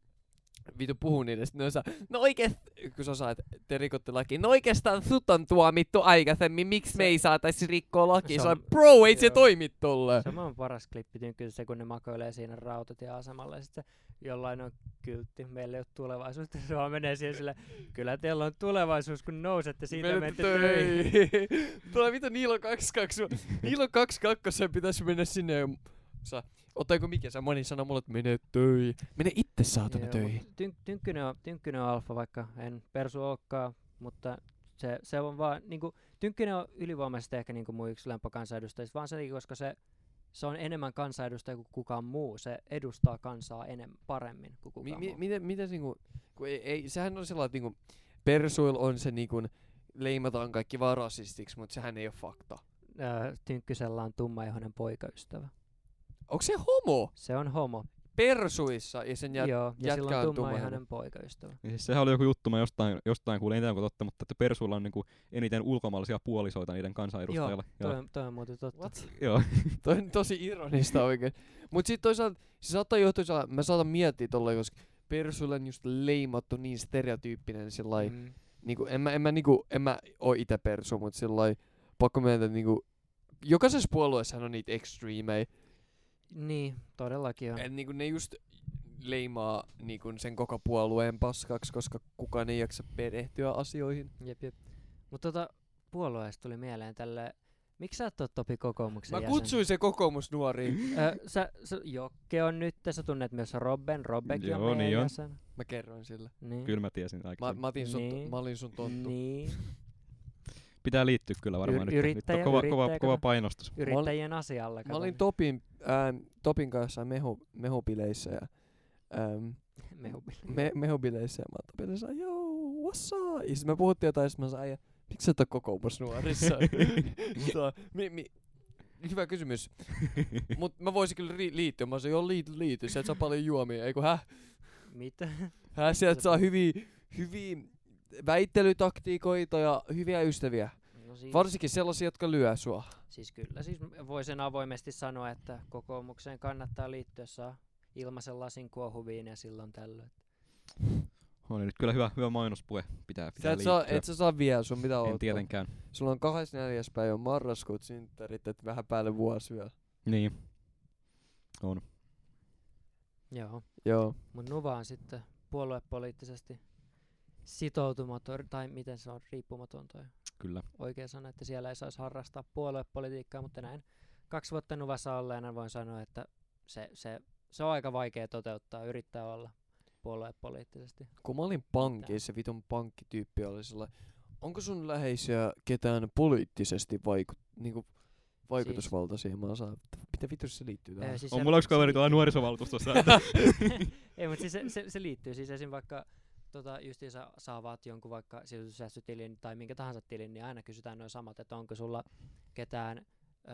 vitu puhuu niille, sit ne osaa, no oikeest, kun sä osaa, että te rikotte lakia, no oikeastaan sut on tuomittu aikaisemmin, miksi me ei saatais rikkoa lakia? Se Se on- on, bro, ei se toimi tolleen. Se on paras klippi Tynkkynen, se kun ne makoilee siinä rautatieasemalla ja sitten jollain on kyltti, meillä ei ole tulevaisuutta, se vaan menee siihen sille, kyllä teillä on tulevaisuus, kun nousette siitä menette töihin. Tulee vittu Niilo 22. Niilo 22 pitäisi mennä sinne ja sa, ottaako mikä sä moni sanoo mulle, että mene töihin. Mene itse saatana Joo, töihin. Tyn, tynkkynen, on, tynkkynen on alfa, vaikka en persu olekaan, mutta se, se on vaan, niinku, Tynkkynen on ylivoimaisesti ehkä niinku mun yksi lempokansanedustajista, vaan sen, koska se, se on enemmän kansanedustaja kuin kukaan muu. Se edustaa kansaa enemmän paremmin kuin Mi, kukaan mi, muu. miten, miten niinku, kun ei, ei, sehän on sellainen, että niinku, persuil on se niinku, leimataan kaikki vaan rasistiksi, mutta sehän ei ole fakta. Öö, Tynkkysellä on tummaihoinen poikaystävä. Onko se homo? Se on homo. Persuissa ja sen jät, Joo, ja jätkä sillä on tummaihoinen poikaystävä. Ja siis sehän oli joku juttu, mä jostain, jostain kuulin, en tiedä totta, mutta että Persuilla on niinku eniten ulkomaalaisia puolisoita niiden kansanedustajilla. Toi, on- toi on muuten totta. What? Joo. Toi on tosi ironista oikein. Mut sit toisaalta se saattaa johtua, mä saatan miettiä tolleen, koska Persuilla on just leimattu niin stereotyyppinen sillai, mm. Niinku, en mä, en mä niinku, en mä oo ite persu, mut sillai, pakko myöntää, että niinku, jokaisessa puolueessahan on niitä extremeja, Niin, todellakin on. et niinku ne just leimaa niinku sen koko puolueen paskaksi, koska kukaan ei jaksa perehtyä asioihin. Jep, jep. Mutta tota, puolueesta tuli mieleen tälle Miksi sä et oo Topi kokoomuksen Mä jäsen? kutsuin se kokoomusnuoriin. Ö, sä, sä, Jokke on nyt, sä tunnet myös Robben, Robbekin on Joo, meidän niin on. jäsen. Mä kerroin sille. Niin. Kyllä mä tiesin Mä, aikaisemmin. mä, otin sun, Niin. mä olin sun tonttu. Niin. Pitää liittyä kyllä varmaan Yr- nyt. nyt yrittäjä- on kova, kova, yrittäjä, kova painostus. Yrittäjien asialla. Mä olin Topin, ää, Topin kanssa mehu, mehubileissä ja ähm, Mehupille. me, mehubileissä ja mä oon Topille sanoin, joo, what's up? Ja sit me puhuttiin jotain, ja sit mä sanoin, "Äijä, miksi sä et oo kokoomusnuorissa? Mutta, mi, mi, hyvä kysymys. Mut mä voisin kyllä ri- liittyä. Mä sanoin, joo, liity, liity. Sä et saa paljon juomia. Eikö häh? Mitä? Häh, sieltä saa hyviä, hyviä väittelytaktiikoita ja hyviä ystäviä. No siis, Varsinkin sellaisia, jotka lyö sua. siis kyllä, siis voisin avoimesti sanoa, että kokoomukseen kannattaa liittyä, saa ilmaisen lasin kuohuviin ja silloin tällöin. Oli nyt kyllä hyvä, hyvä mainospuhe. Pitää, Sä pitää et, saa, liittyä. et sä saa vielä sun mitä en tietenkään. Sulla on 24. päivä marraskuut synttärit, et vähän päälle vuosi vielä. Niin. On. Joo. Joo. Mun Nuva on sitten puoluepoliittisesti sitoutumaton, tai miten se on, riippumaton toi Kyllä. oikea sana, että siellä ei saisi harrastaa puoluepolitiikkaa, mutta näin kaksi vuotta Nuvassa olleena voin sanoa, että se, se, se on aika vaikea toteuttaa, yrittää olla puoluepoliittisesti. Kun mä olin pankissa, se vitun pankkityyppi oli sellainen, onko sun läheisiä ketään poliittisesti vaikut, niinku, vaikutusvaltaisia? Mä osaan, mitä vitus se liittyy tähän? Siis On se- mulla yksi kaveri liittyy- tuolla nuorisovaltuustossa. Ei, mutta siis se, se, se liittyy. Siis esim. vaikka tota, justiinsa saavat jonkun vaikka sijoitussäästötilin tai minkä tahansa tilin, niin aina kysytään noin samat, että onko sulla ketään ö,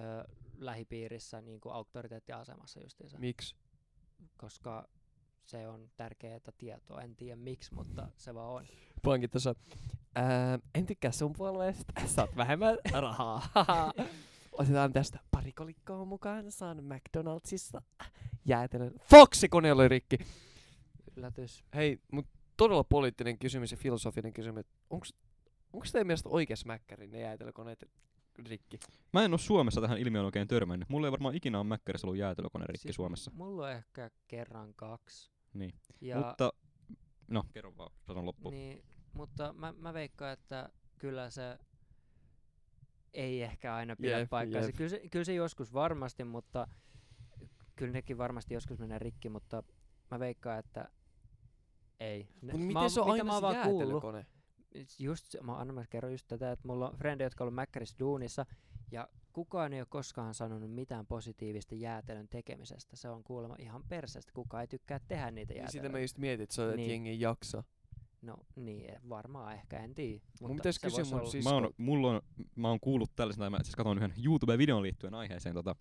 lähipiirissä niin kuin auktoriteettiasemassa justiinsa. Miksi? koska se on tärkeää tietoa. En tiedä miksi, mutta se vaan on. Pankit tuossa, en tykkää sun puolueesta, saat vähemmän rahaa. Otetaan tästä pari kolikkoa mukaan, saan McDonaldsissa jäätelön. Fox, se kone oli rikki. Yllätys. Hei, mut todella poliittinen kysymys ja filosofinen kysymys. Onks teidän mielestä oikeas mäkkäri ne jäätelökoneet rikki? Mä en oo Suomessa tähän ilmiöön oikein törmännyt. Mulla ei varmaan ikinä ole Mäkkärissä ollut jäätelökone rikki Siis Suomessa. Mulla on ehkä kerran kaksi. Niin. Ja, Mutta, no kerro vaan, sanon loppuun. niin, mutta mä, mä veikkaan, että kyllä se ei ehkä aina pidä Jep, paikkaansa. jep. Kyllä se, kyllä se joskus varmasti, mutta kyllä nekin varmasti joskus menee rikki, mutta mä veikkaan, että ei. Ne- Mut mä miten oon- se on aina mä se jäätelökone? just, mä annan mä kerron just tätä, että mulla on frendejä, jotka on ollut Mäkkärissä duunissa, ja kukaan ei ole koskaan sanonut mitään positiivista jäätelön tekemisestä. Se on kuulemma ihan perseestä. Kukaan ei tykkää tehdä niitä Niin jäätelöitä. sitä mä just mietin, että se on, että Niin. jengi ei jaksa. No niin, eh, varmaan ehkä, en tiedä. Mutta pitäis se kysyä mun olla- sis- Mä oon, Sisko. mulla on, mä oon kuullut tällaisen, tai mä siis katson yhden YouTube-videon liittyen aiheeseen, tota,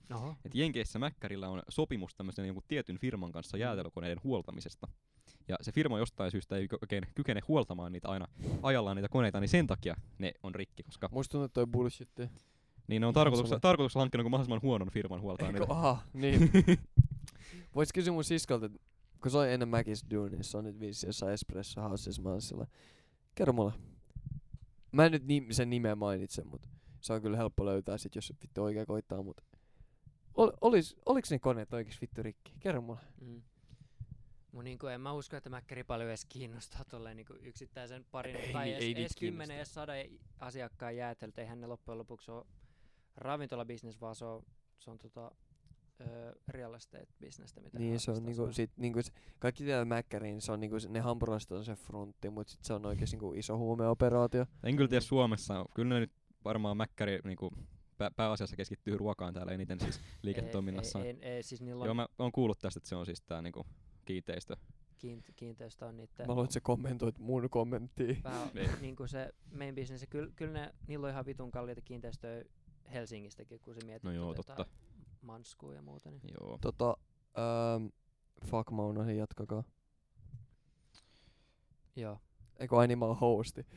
että Jenkeissä Mäkkärillä on sopimus tämmöisen jonkun tietyn firman kanssa Mm. jäätelökoneiden huoltamisesta. Ja se firma jostain syystä ei oikein kykene huoltamaan niitä aina ajallaan niitä koneita, niin sen takia ne on rikki, koska Musta tuntuu, että toi bullshitti. niin ne on tarkoituksella, tarkoituksella hankkinut jonkun mahdollisimman huonon firman huoltaa Eikö, niitä. aha, niin. Vois kysyä mun siskolta, kun se on ennen Mäkis duunissa, se on nyt viisi jossain Espresso Houseissa, mä oon sillä, kerro mulle. Mä en nyt ni- sen nimeä mainitse, mut se on kyllä helppo löytää sit, jos vittu oikein koittaa, mut ol, olis, oliks ne koneet oikeesti vittu rikki? Kerro mulle. Mm. Mun niinku, en mä usko, että Mäkkäri paljon edes kiinnostaa tolleen niinku yksittäisen parin Ei tai edes, ei edes kymmenen edes sadan asiakkaan jäätelöt. Eihän ne loppujen lopuksi ole ravintolabisnes, vaan se on, se on tota, ö, real estate bisnestä. Mitä Niin se on niinku, sit, niinku se, kaikki tietää Mäkkäriin, se on niinku, se- ne hampurilaista on se frontti, mut sit se on oikeesti niinku iso huumeoperaatio. En kyllä tiedä Suomessa, kyllä ne nyt varmaan Mäkkäri niinku, pää, pääasiassa keskittyy ruokaan täällä eniten siis liiketoiminnassa. Ei, ei, ei, ei, siis niillä on Joo, mä oon kuullut tästä, että se on siis tää niinku kiinteistö. kiinte- kiinteistö on niitten Mä luulen, että sä kommentoit mun kommenttiin. pää, Ei. niinku se main business. Kyllä, kyllä ne, niillä on ihan vitun kalliita kiinteistöjä Helsingistäkin, kun se mietit No joo, tota totta. Manskua ja muuta. Niin. Joo. Tota, ähm, fuck mä unohdin, jatkakaa. Joo. Eikö Animal Hosti?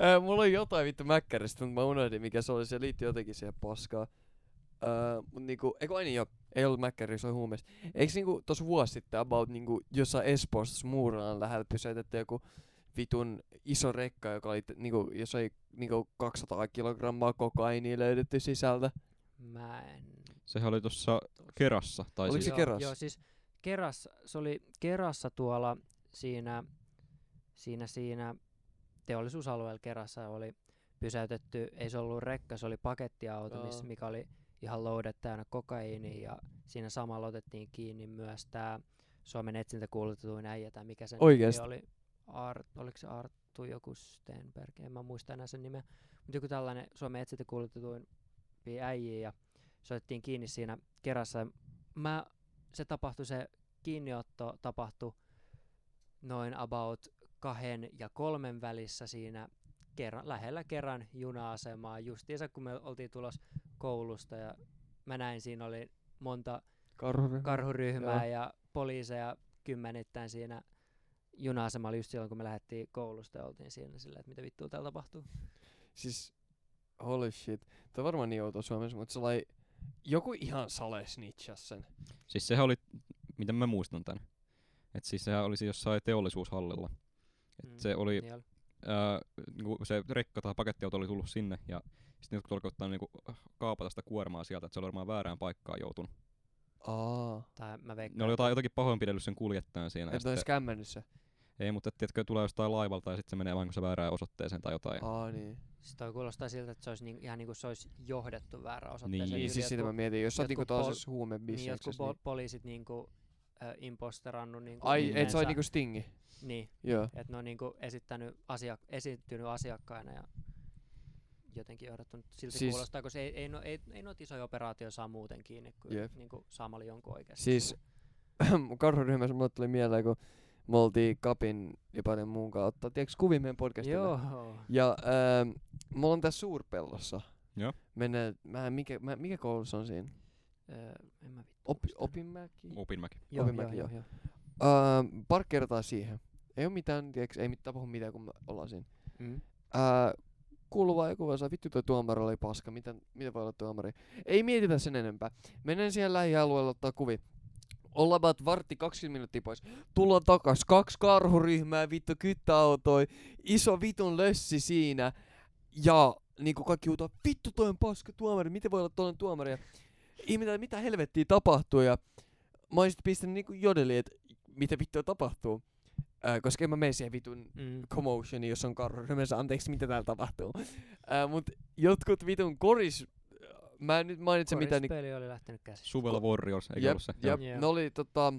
Äh, Mulla on jotain vittu mäkkäristä, mutta mä unohdin mikä se oli. Se liittyy jotenkin siihen paskaan. Öö, mut niinku, eikö aina jo, ei ollut mäkkäri, se oli huumeessa. Eiks niinku tos vuosi sitten about niinku jossain Espoossa Muuraan lähellä pysäytetty joku vitun iso rekka, joka oli niinku, jos oli niinku 200 kilogrammaa kokainia löydetty sisältä. Mä en... Sehän oli tuossa Kerassa. Tai Oliko siis, se joo, Kerassa? Joo, siis Kerassa, se oli Kerassa tuolla siinä, siinä, siinä teollisuusalueella Kerassa oli pysäytetty, ei se ollut rekka, se oli pakettiauto, miss, Aa. mikä oli ihan loadet täynnä kokaiinia ja siinä samalla otettiin kiinni myös tämä Suomen etsintäkuulutetuin äijä tai mikä sen Oikeesti? nimi oli. Art, oliko se Arttu joku Stenberg, en mä muista enää sen nimeä. Mutta joku tällainen Suomen etsintäkuulutetuin äijä ja se otettiin kiinni siinä kerrassa. Mä, se tapahtui, se kiinniotto tapahtui noin about kahden ja kolmen välissä siinä kerran, lähellä kerran juna-asemaa justiinsa kun me oltiin tulossa koulusta ja mä näin siinä oli monta Karhuryhmä. karhuryhmää Joo. ja poliiseja kymmenittäin siinä juna-asemalla just silloin kun me lähdettiin koulusta ja oltiin siinä silleen, että mitä vittua täällä tapahtuu. Siis, holy shit. On varmaan niin outoa Suomessa, mutta sellainen joku ihan sale snitchas sen. Siis sehän oli, miten mä muistan tän. Et siis sehän olisi jossain teollisuushallilla. Et Mm, se oli, niin oli. ää, niinku se rekka tai pakettiauto oli tullut sinne ja sitten jotkut alkoi ottaa niinku kaapata sitä kuormaa sieltä, että se oli varmaan väärään paikkaan joutunut. Aa. Tai mä veikkaan, Ne oli jotain, jotakin pahoinpidellyt sen kuljettajan siinä. Et ois sitten- kämmännyt se. ei, mutta et, tiedätkö, tulee jostain laivalta ja sitten se menee vahingossa väärään osoitteeseen tai jotain. Aa niin. Siis toi kuulostaa siltä, että se olisi niin, ihan niin kuin se olisi johdettu väärään osoitteeseen. Niin, Niin, siis sitä mä mietin, jos sä oot niinku pol- tällaisessa niin, jotkut huumebisneksessä, po- niin... poliisit niinku äh, imposterannut niinku Ai, et nimensä. se oli niinku Stingi. Niin, Joo. että ne on niinku esittänyt asia, esiintynyt asiakkaina ja jotenkin johdattunut. Silti Siis- kuulostaa, koska ei, ei, no, ei, ei noita isoja operaatioita saa muuten kiinni, kun Jep. niinku saamalla jonkun oikeasti. Siis karhuryhmässä mulle tuli mieleen, kun me oltiin Kapin ja paljon muun kautta. Tiedätkö kuvia meidän podcastille? Joo. Ja ähm, mulla on tässä Suurpellossa. Joo. Mennään, mä, en- mikä, mä, mikä koulu se on siinä? Öö, en mä vittu muista. Opinmäki? Opinmäki. Joo, Opinmäki, joo, joo. joo. Ähm, parkkeerataan siihen. Ei oo mitään, tiedätkö, ei mit, tapahdu mitään, kun me ollaan siinä. Mm. Äh, kuuluu vaan joku vaan saa, vittu toi tuomari oli paska, mitä, mitä voi olla tuomari? Ei mietitä sen enempää. Menen siihen lähialueelle ottaa kuvi. Ollaan about vartti 20 minuuttia pois. Tullaan takas, kaksi karhuryhmää, vittu kyttäautoi, iso vitun lössi siinä. Ja niinku kaikki huutaa, vittu toi on paska tuomari, miten voi olla toinen tuomari? Ja ihmetellään, mitä helvettiä tapahtuu. Ja mä oon sit pistänyt niinku jodeliin, että mitä vittua tapahtuu. Äh, koska en mä mene siihen vitun Mm. commotioni, jos on karhuryhmässä, anteeksi, mitä täällä tapahtuu. Ää, mut jotkut vitun koris, mä en nyt mainitse mitä, niin Korispeli oli lähtenyt käsistä. Suvella Warriors, eikö jep, ollut se? jep, Joo. ne oli tota,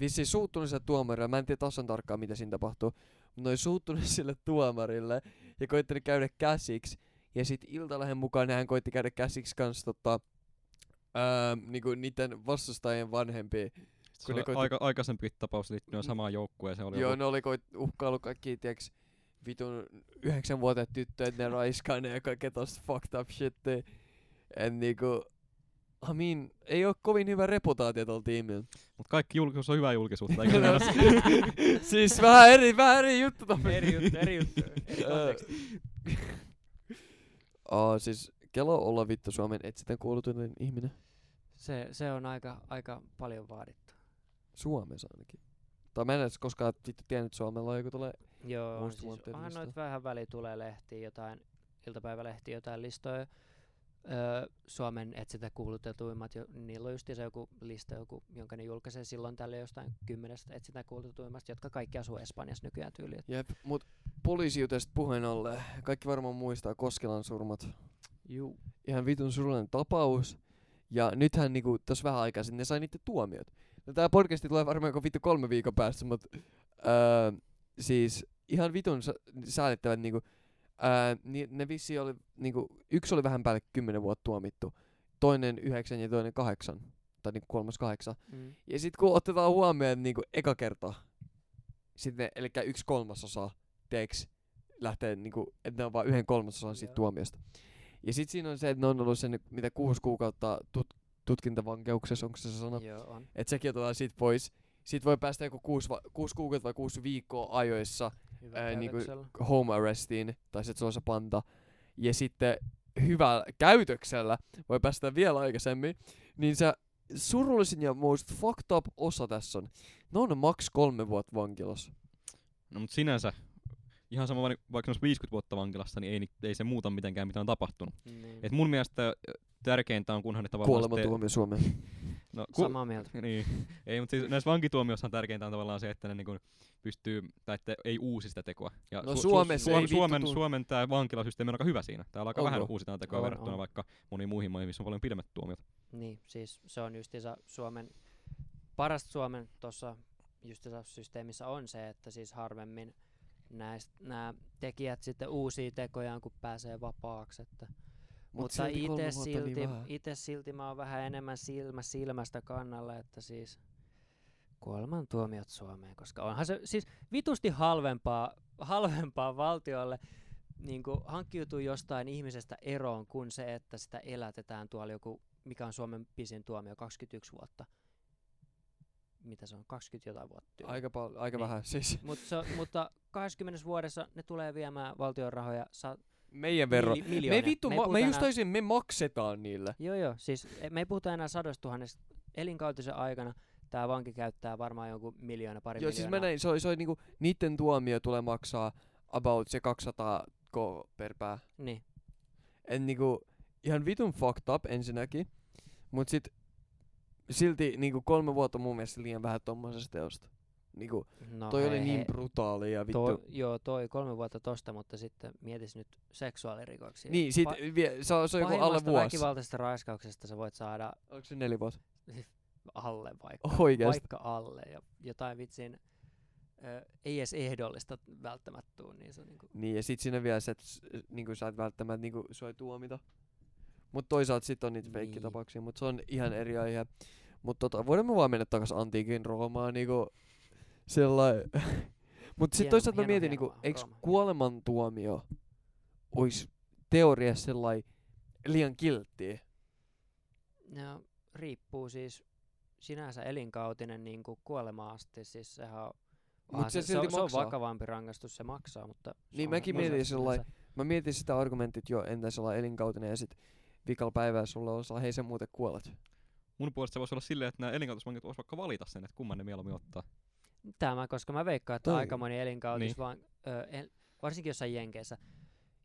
vissiin suuttunut sille tuomarille, mä en tiedä tasan tarkkaan mitä siinä tapahtuu, mutta ne oli suuttunut sille tuomarille ja koittanut käydä käsiksi. Ja sit Iltalehden mukaan hän koitti käydä käsiksi kans tota, ää, niinku niiden vastustajien vanhempia. Se ne oli koitti- aika, aikaisempi tapaus liittyen Mm. samaan joukkueeseen. Oli Joo, joku, ne oli koit, uhkailu kaikki, tiiäks, vitun yhdeksänvuotiaat tyttöjä, että ne raiskaa ne ja kaikkea tosta fucked up shit. En niinku, I mean, ei oo kovin hyvä reputaatio tuolla tiimillä. Mut kaikki julkisuus on hyvä julkisuutta, eikö No, näin? siis vähän eri, vähän eri juttu eri juttu, eri juttu, eri konteksti. Aa, siis Kelo olla vittu Suomen etsitän kuulutuinen ihminen. Se, se on aika, aika paljon vaadittu. Suomessa ainakin. Tai mä en edes koskaan vittu tiennyt, että Suomella on joku tulee. Joo, siis onhan noit vähän väliä tulee lehtiä, jotain iltapäivälehtiä, jotain listoja. Öö, Suomen etsintä kuulutetuimmat, jo, niillä on just se joku lista, joku, jonka ne julkaisee silloin tälle jostain kymmenestä etsintä kuulutetuimmasta, jotka kaikki asuu Espanjassa nykyään tyyliin. Jep, mut poliisijutesta puheen ollen. Kaikki varmaan muistaa Koskelan surmat. Juu. ihan vitun surullinen tapaus. Ja nythän niinku tässä vähän aikaa sitten ne sai niitä tuomiot. No tää podcasti tulee varmaan joku vittu kolme viikon päästä, mut öö, siis ihan vitun sa- säälittävät niinku, öö, ni, ne vissi oli niinku, yksi oli vähän päälle kymmenen vuotta tuomittu, toinen yhdeksän ja toinen kahdeksan, tai niinku kolmas kahdeksan. Mm. Ja sit kun otetaan huomioon niinku eka kerta, sitten eli yksi kolmasosa, teeks, lähtee niinku, että ne on vaan yhden kolmasosan siitä Joo. tuomiosta. Ja sit siinä on se, että ne on ollut sen, mitä kuusi kuukautta tut, tutkintavankeuksessa, onko se se sana? Joo, on. Että sekin otetaan siitä pois. Sit voi päästä joku kuusi, va- kuusi kuukautta vai kuusi viikkoa ajoissa Hyvä ää, niinku home arrestiin, tai sit se on se panta. Ja sitten hyvällä käytöksellä voi päästä vielä aikaisemmin. Niin se surullisin ja most fucked up osa tässä on, ne on maks kolme vuotta vankilassa. No mut sinänsä, ihan sama vai- vaikka ne olisi 50 vuotta vankilassa, niin ei, ei se muuta mitenkään mitä on tapahtunut. Niin. Et mun mielestä tärkeintä on, kunhan ne tavallaan sitten, Kuolematuomio Suomeen. No, Samaa mieltä. Niin. Ei, mutta siis näissä vankituomioissa on tärkeintä on tavallaan se, että ne niin pystyy, tai että ei uusi sitä tekoa. Ja No Suomessa ei vittu Suomen, tuu- Suomen tämä vankilasysteemi on aika hyvä siinä. Täällä aika Onko? vähän uusitaan tekoa On, verrattuna on. vaikka moniin muihin maihin, missä on paljon pidemmät tuomiot. Niin, siis se on justiinsa Suomen, parasta Suomen tuossa justiinsa systeemissä on se, että siis harvemmin nämä tekijät sitten uusia tekojaan, kun pääsee vapaaksi. Että. Mut Mutta silti kolme itse niin silti, vähän. ite silti mä oon vähän enemmän silmä silmästä kannalla, että siis kuoleman tuomiot Suomeen, koska onhan se siis vitusti halvempaa, halvempaa valtiolle niin hankkiutuu jostain ihmisestä eroon kuin se, että sitä elätetään tuolla joku, mikä on Suomen pisin tuomio, 21 vuotta. Mitä se on, 20 jotain vuotta. tyyliin. Aika, pal- aika Niin. vähän siis. Mut se, mutta 20 vuodessa ne tulee viemään valtion rahoja sa- Meidän verran. mili- Me vittu, ma- puhuta me just enää- taisin, me maksetaan niille. Joo, joo. Siis e- me ei puhuta enää sadoista tuhannesta. Elinkautisen aikana tämä vanki käyttää varmaan jonkun miljoona, pari Joo, siis miljoonaa. mä näin, se oli, se oli niinku, niitten tuomio tulee maksaa about se 200 k per pää. Niin. En niinku, ihan vitun fucked up ensinnäkin. Mut sit silti niinku kolme vuotta mun mielestä liian vähän tommosesta teosta. Niinku, No, toi oli hei, niin hei. brutaali ja vittu. Toi, joo, toi kolme vuotta tosta, mutta sitten mietis nyt seksuaalirikoksia. niin, sit Pa- vie, se, on, se on joku alle vuosi. väkivaltaisesta raiskauksesta sä voit saada Onko se neljä vuotta? alle vaikka. Oikeesti. Vaikka alle. Ja jotain vitsin, ö, ei edes ehdollista välttämättä tuu, niin se on niinku, Niin, ja sit siinä vielä se, että niinku sä et välttämättä niinku sua ei tuomita. Mut toisaalta sit on niitä Niin. feikkitapauksia, mut se on ihan eri aihe. Mut tota, voidaan me vaan mennä takas antiikin Roomaan niinku sellainen. Mut sit Hieno- toisaalta mä mietin niinku, eiks kuolemantuomio ois teoriassa sellainen liian kilttiä? no, riippuu siis sinänsä elinkautinen niin kuin kuolemaan asti. Siis sehän on, Mut se se, se, on, silti se on maksaa. vakavampi rangaistus, se maksaa, mutta... se Niin mäkin mietin sellainen, mä mietin sitä argumentit jo, entä sellainen elinkautinen ja sit vikalla päivää sulla on sellainen, hei sä muuten kuolet. Mun puolesta se voisi olla silleen, että nämä elinkautisvankit voisivat vaikka valita sen, että kumman ne mieluummin ottaa. Tämä, koska mä veikkaan, että Toi- aika moni elinkautis, Niin. niin. vaan, ö, el, varsinkin jossain Jenkeissä,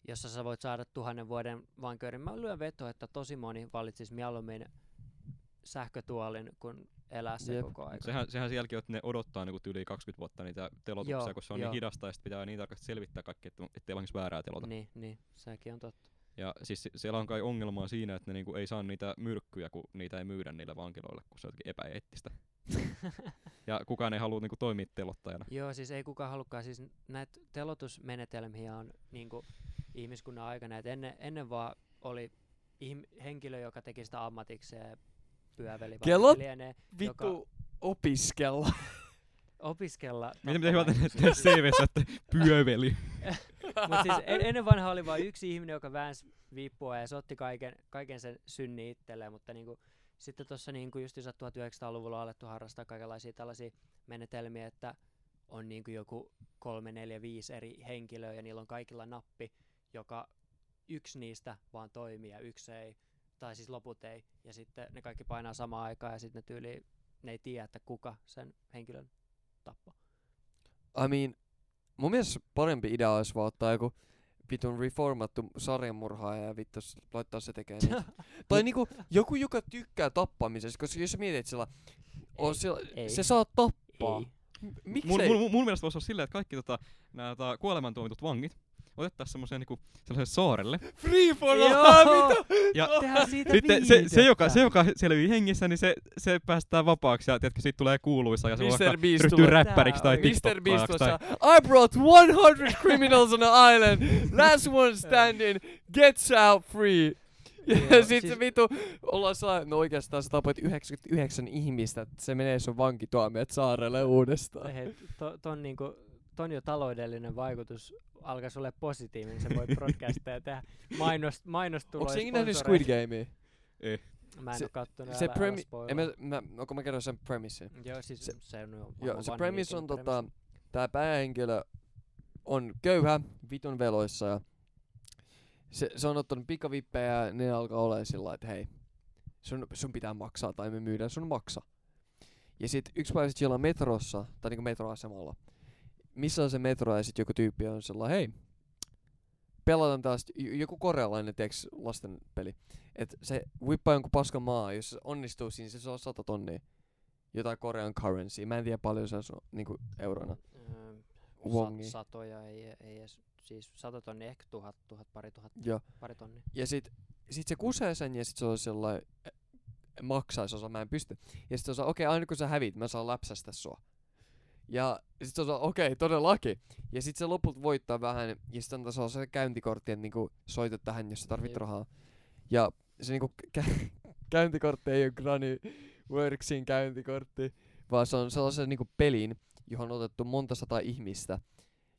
jossa sä voit saada tuhannen vuoden vankeuden. Mä lyön veto, että tosi moni valitsisi mieluummin sähkötuolin, kun elää se Jep. koko aika. Sehän, sehän sen jälkeen, että ne odottaa niinku yli 20 vuotta niitä telotuksia, Joo, kun se on joo. niin hidasta ja pitää niin tarkasti selvittää kaikki, että ettei vankiksi väärää telota. Niin, niin, sekin on totta. Ja siis siellä on kai ongelmaa siinä, että ne niinku ei saa niitä myrkkyjä, kun niitä ei myydä niille vankiloille, kun se on jotenkin epäeettistä. Ja kukaan ei halua niinku toimia telottajana. Joo, siis ei kukaan halukkaan. Siis näitä telotusmenetelmiä on niinku ihmiskunnan aikana. Et ennen, ennen vaan oli ihm- henkilö, joka teki sitä ammatikseen ja pyöveli. Kello? lienee, Vittu opiskella. opiskella. Miten pitäisi hyvä tappamaan tehdä. CVssä, että pyöveli. Mut siis en, ennen vanha oli vain yksi ihminen, joka väänsi viippua ja se otti kaiken, kaiken sen synni itselleen, mutta niinku, sitten tuossa niinku justiinsa 1900-luvulla on alettu harrastaa kaikenlaisia tällaisia menetelmiä, että on niinku joku kolme, neljä, viisi eri henkilöä ja niillä on kaikilla nappi, joka yksi niistä vaan toimii ja yksi ei, tai siis loput ei, ja sitten ne kaikki painaa samaan aikaan ja sitten ne tyyli, ne ei tiedä, että kuka sen henkilön tappaa. I mean, mun mielestä parempi idea olisi vaan ottaa joku vitun reformattu sarjamurhaaja ja vittu s- laittaa se tekemään niitä. Tai niinku joku, joka tykkää tappamisesta, koska jos sä mietit sillä, on sillä ei. se saa tappaa. Ei. M- Miksei? mun, mun, mun mielestä voisi olla silleen, että kaikki tota, nämä tota, kuolemantuomitut vangit otettaisiin semmoiseen niinku, sellaiselle saarelle. Free for Joo! all! vittu! Ja Tehdään siitä sitten se, se, joka, se, joka selvii hengissä, niin se, se päästään vapaaksi ja tiedätkö, siitä tulee kuuluisa ja se voi ryhtyy räppäriksi tai TikTokkaajaksi. Tai... I brought 100 criminals on an island. Last one standing gets out free. Ja Joo, sit siis- se vitu, ollaan saa, no oikeastaan sä tapoit 99 ihmistä, että se menee sun vankituomiot saarelle uudestaan. Hei, to, ton, niinku, ton jo taloudellinen vaikutus alkaisi olla positiivinen, se voi broadcastaa ja tehdä mainos, mainostuloja. Onks jengi nähnyt Squid Gamea? Ei. Mä en Se- oo kattonut, Se älä, premi... älä spoilaa. En mä, mä, no kun mä kerron sen premissin. Joo, siis se- se, jo Joo, se premise on tota, tää päähenkilö on köyhä, vitun veloissa ja se, se on ottanut pikavippejä ja ne alkaa olemaan sillä lailla, että hei, sun, sun pitää maksaa tai me myydään sun maksa. Ja sit yksi päivä sit siellä on metrossa, tai niinku metroasemalla, missä on se metro ja sit joku tyyppi on sellainen, hei, pelataan taas joku korealainen, tiiäks, lasten peli. Et se whippaa jonkun paskan maa, jos se onnistuu siinä, se saa 100 tonnia. Jotain Korean currency. Mä en tiedä paljon se on niinku eurona. Öö, Wongi. sat, satoja, ei, ei edes, siis sata tonnia, ehkä tuhat, tuhat, pari tuhat, Joo. pari tonnia. Ja sit, sit se kusee sen ja sit se on sellainen, eh, maksaa se osa, mä en pysty. Ja sit se osaa, okei, okay, aina kun sä hävit, mä saan läpsästä sua. Ja sit se osaa, okei, okay, todellakin. Ja sit se lopulta voittaa vähän, ja sit antaa se käyntikortti, että niinku soita tähän, jos sä tarvit Jep. rahaa. Ja se niinku kä- käyntikortti ei ole Granny Worksin käyntikortti, vaan se on sellaisen niinku pelin, johon on otettu monta sataa ihmistä.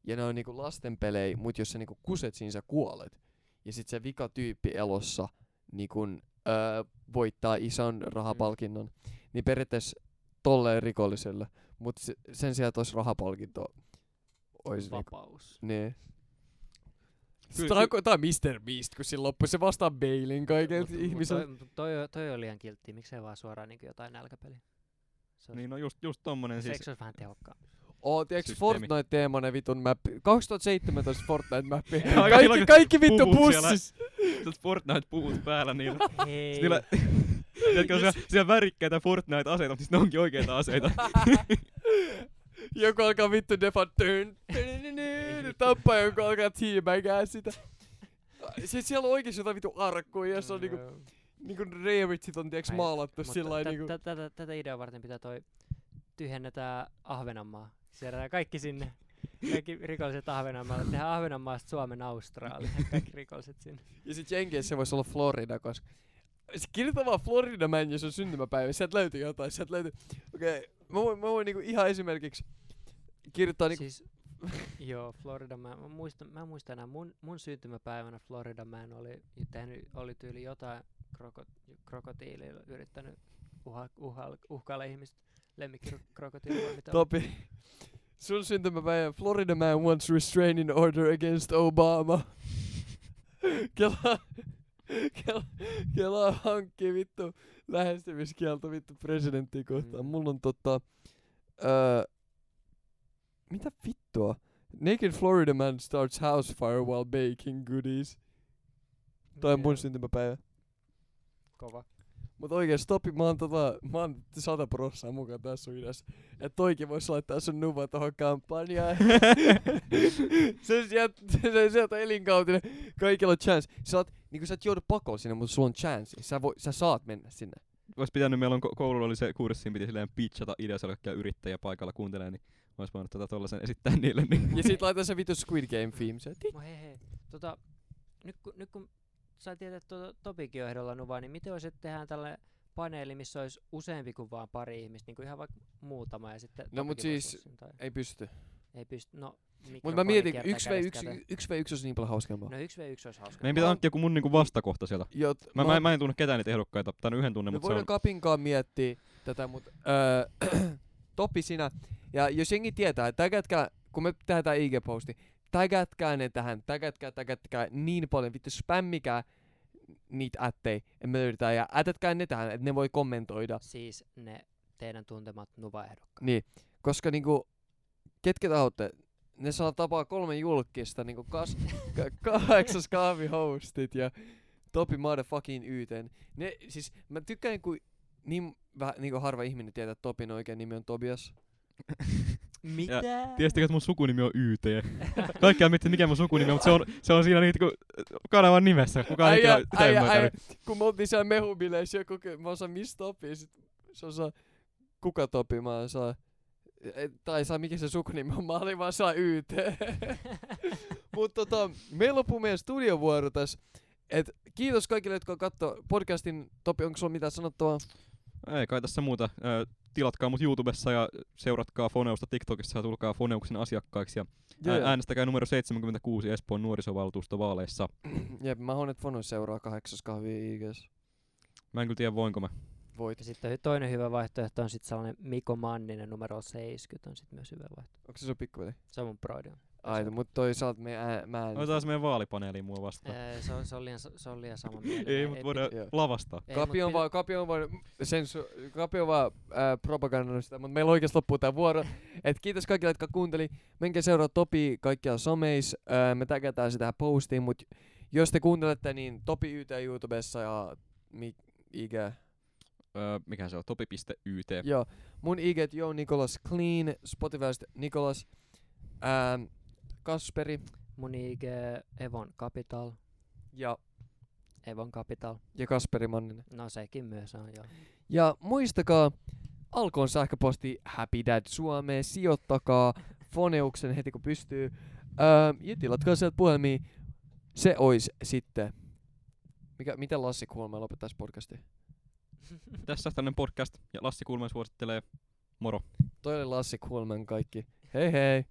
Ja ne on niinku lasten pelejä, mut jos sä niinku kuset siinä sä kuolet. Ja sit se vika tyyppi elossa niinku, öö, voittaa ison rahapalkinnon. Niin periaatteessa tolleen rikolliselle. Mut se, sen sijaan, että olisi rahapalkinto, ois niinku, Vapaus. niin. Kyllä- Tää on, tää on Mr. Beast, kun siinä loppu se vastaa Bailin mut ihmisiltä. Toi, toi, toi on liian kiltti, miksei vaan suoraan niinku jotain nälkäpeliä. Se, Niin no just, just tommonen se, siis. eikö se olisi vähän tehokkaampi? Oo, tiiäks. Fortnite-teemainen vitun mappi. 2017 Fortnite-mappi. Kaikki, kaikki vittu puvut siellä. Fortnite-puvut päällä niillä. Hei. Niillä, tiedätkö, siellä, siellä värikkäitä Fortnite-aseita, mutta siis ne onkin oikeita aseita. Joku alkaa vittu defa turn. Tappaa joku alkaa teabagää sitä. Siis siellä on oikeesti jotain vittu arkkuja ja se on niinku, niinku raritsit on tiiäks maalattu sillä niinku. tä- tätä, ideaa varten pitää toi tyhjennetään Ahvenanmaa. Siirretään kaikki sinne. Kaikki rikolliset Ahvenanmaalle. Tehdään Ahvenanmaasta Suomen Australia. Kaikki rikolliset sinne. Ja sit Jenkeissä voisi olla Florida, koska kirjoita vaan Florida Man, jos on syntymäpäivä. Sieltä löytyy jotain. Sieltä löytyy... Okei. Mä voin, mä voin niinku ihan esimerkiksi kirjoittaa niinku... Siis, joo, Florida Man. Mä muistan, mä muistan enää mun, mun syntymäpäivänä Florida Man oli, tehnyt, oli tyyli jotain kroko, krokotiililla yrittänyt uha, uha, uhkailla ihmistä. Mitä? Topi. Sun syntymäpäivä. Florida Man wants restraining order against Obama. Kela... Kela, Kela hankkii vittu lähestymiskielto vittu presidenttiä kohtaan. Mm. Mulla on tota... Öö, mitä vittua? Naked Florida Man starts house fire while baking goodies. Toi on mun syntymäpäivä. Kova. Mut oikeesti Topi, mä oon, tota, mä oon sata prossaa mukaan tässä sun idässä. Et toikin vois laittaa sun nuva tohon kampanjaan. se sieltä, se sieltä elinkautinen. Kaikilla on chance. Sä oot, niinku sä et joudu pakoon sinne, mutta sulla on chance. Sä, voi, sä saat mennä sinne. Ois pitänyt, meillä on ko- koululla oli se kurssi, piti silleen pitchata idea, siellä oli kaikkia yrittäjiä paikalla kuuntelee, niin ois voinut tota tollasen esittää niille. Niin. Ja sit laita se vitu Squid Game theme. Se, hei hei. Tota, nyt, kun, nyt kun sä tiedät, että Topikin on ehdolla Nuvaa, niin miten olisi, että tehdään tälle paneeli, missä olisi useampi kuin vaan pari ihmistä, niin kuin ihan vaikka muutama ja sitten No mut Topikin voisi siis- tai ei pysty. ei pysty, no Mut mä mietin, mikrofoni yksi kiertää v kädestä yksi, käteen. yksi v yksi olisi niin paljon hauskempaa. No yksi v yksi olisi hauska. Meidän pitää Mä- hankkia joku mun niinku vastakohta sieltä. Jot, Mä, mä, mä en tunne ketään niitä ehdokkaita, tai no yhden tunne, Me mutta se voidaan on... Kapinkaan miettiä tätä, mutta öö, Topi sinä. Ja jos jengi tietää, että tägätkää, kun me tehdään tää IG-posti, tägätkää ne tähän, tägätkää, tägätkää niin paljon, vittu spämmikää niitä ättei, ja me löydetään, ja ätätkää ne tähän, että ne voi kommentoida. Siis ne teidän tuntemat Nuva-ehdokkaat. Niin, koska niinku, ketkä tahotte, ne saa tapaa kolme julkista, niinku kas, ka, kahdeksas kahvihostit ja Topi motherfucking YTn. Ne, siis mä tykkään kun niin vähän niinku harva ihminen tietää, että Topin oikein nimi on Tobias. Mitä? Tiesittekö, että mun sukunimi on YT? Kaikki miettii, mikä mun sukunimi on, mutta se on, se on siinä niinku kanavan nimessä. Kukaan ei ikinä sitä äijä, kun me oltiin siellä mehubileissä, joku, mä osaan missä Topi, ja sit se osaa, kuka Topi, mä osaan, tai saa mikä se sukunimi on, mä olin vaan saa YT. Mut tota, meillä loppuu meidän studiovuoro tässä. Et kiitos kaikille, jotka katsoo podcastin. Topi, onko sulla mitään sanottavaa? Ei kai tässä muuta. Tilatkaa mut YouTubessa ja seuratkaa Foneusta TikTokissa ja tulkaa Foneuksen asiakkaiksi. Ja joo. äänestäkää numero 76 Espoon nuorisovaltuustovaaleissa. Jep, mä haluan, että Fonus seuraa kahdeksas kahvi IGS. Mä en kyllä tiedä voinko mä. Voit. Ja sitten toinen hyvä vaihtoehto on sitten sellainen Miko Manninen numero 70 on sitten myös hyvä vaihtoehto. Onko se sun pikkuveli? Se on mun broidi. Aito, mut toisaalta me ää, mä en... Otetaan meidän vaalipaneeliin mua vastaan. Ee, se, on, se, on liian, se on liian sama Ei, mut voidaan Joo. lavastaa. Ei, Kapi on vaan, Kapi on vaan, sensu, Kapi on vaan ää, propagandannut sitä, mutta meillä oikeesti loppuu tää vuoro. Et kiitos kaikille, jotka kuunteli. Menkää seuraa Topi kaikkialla someis. Ää, me tägätään sitä tähän postiin, mut jos te kuuntelette, niin Topi YT YouTubessa ja mi, IG. Öö, mikä se on? Topi.yt. Joo, mun IG Joo Nikolas Clean, Spotifysta Nikolas. Ää, Kasperi Mun IG Evon Capital. ja, Evon Capital. ja Kasperi Manninen. No sekin myös on, joo. Ja muistakaa, Alkoon sähköposti Happy Dad Suomeen, sijoittakaa Foneuksen heti kun pystyy. Öö, ja tilatkaa sieltä puhelimia. Se ois sitten. Mikä, miten Lassi Kuolma lopettaisi podcastia? Tässä on tämmönen podcast ja Lassi Kulman suosittelee. Moro. Toi oli Lassi Kuolman kaikki. Hei hei!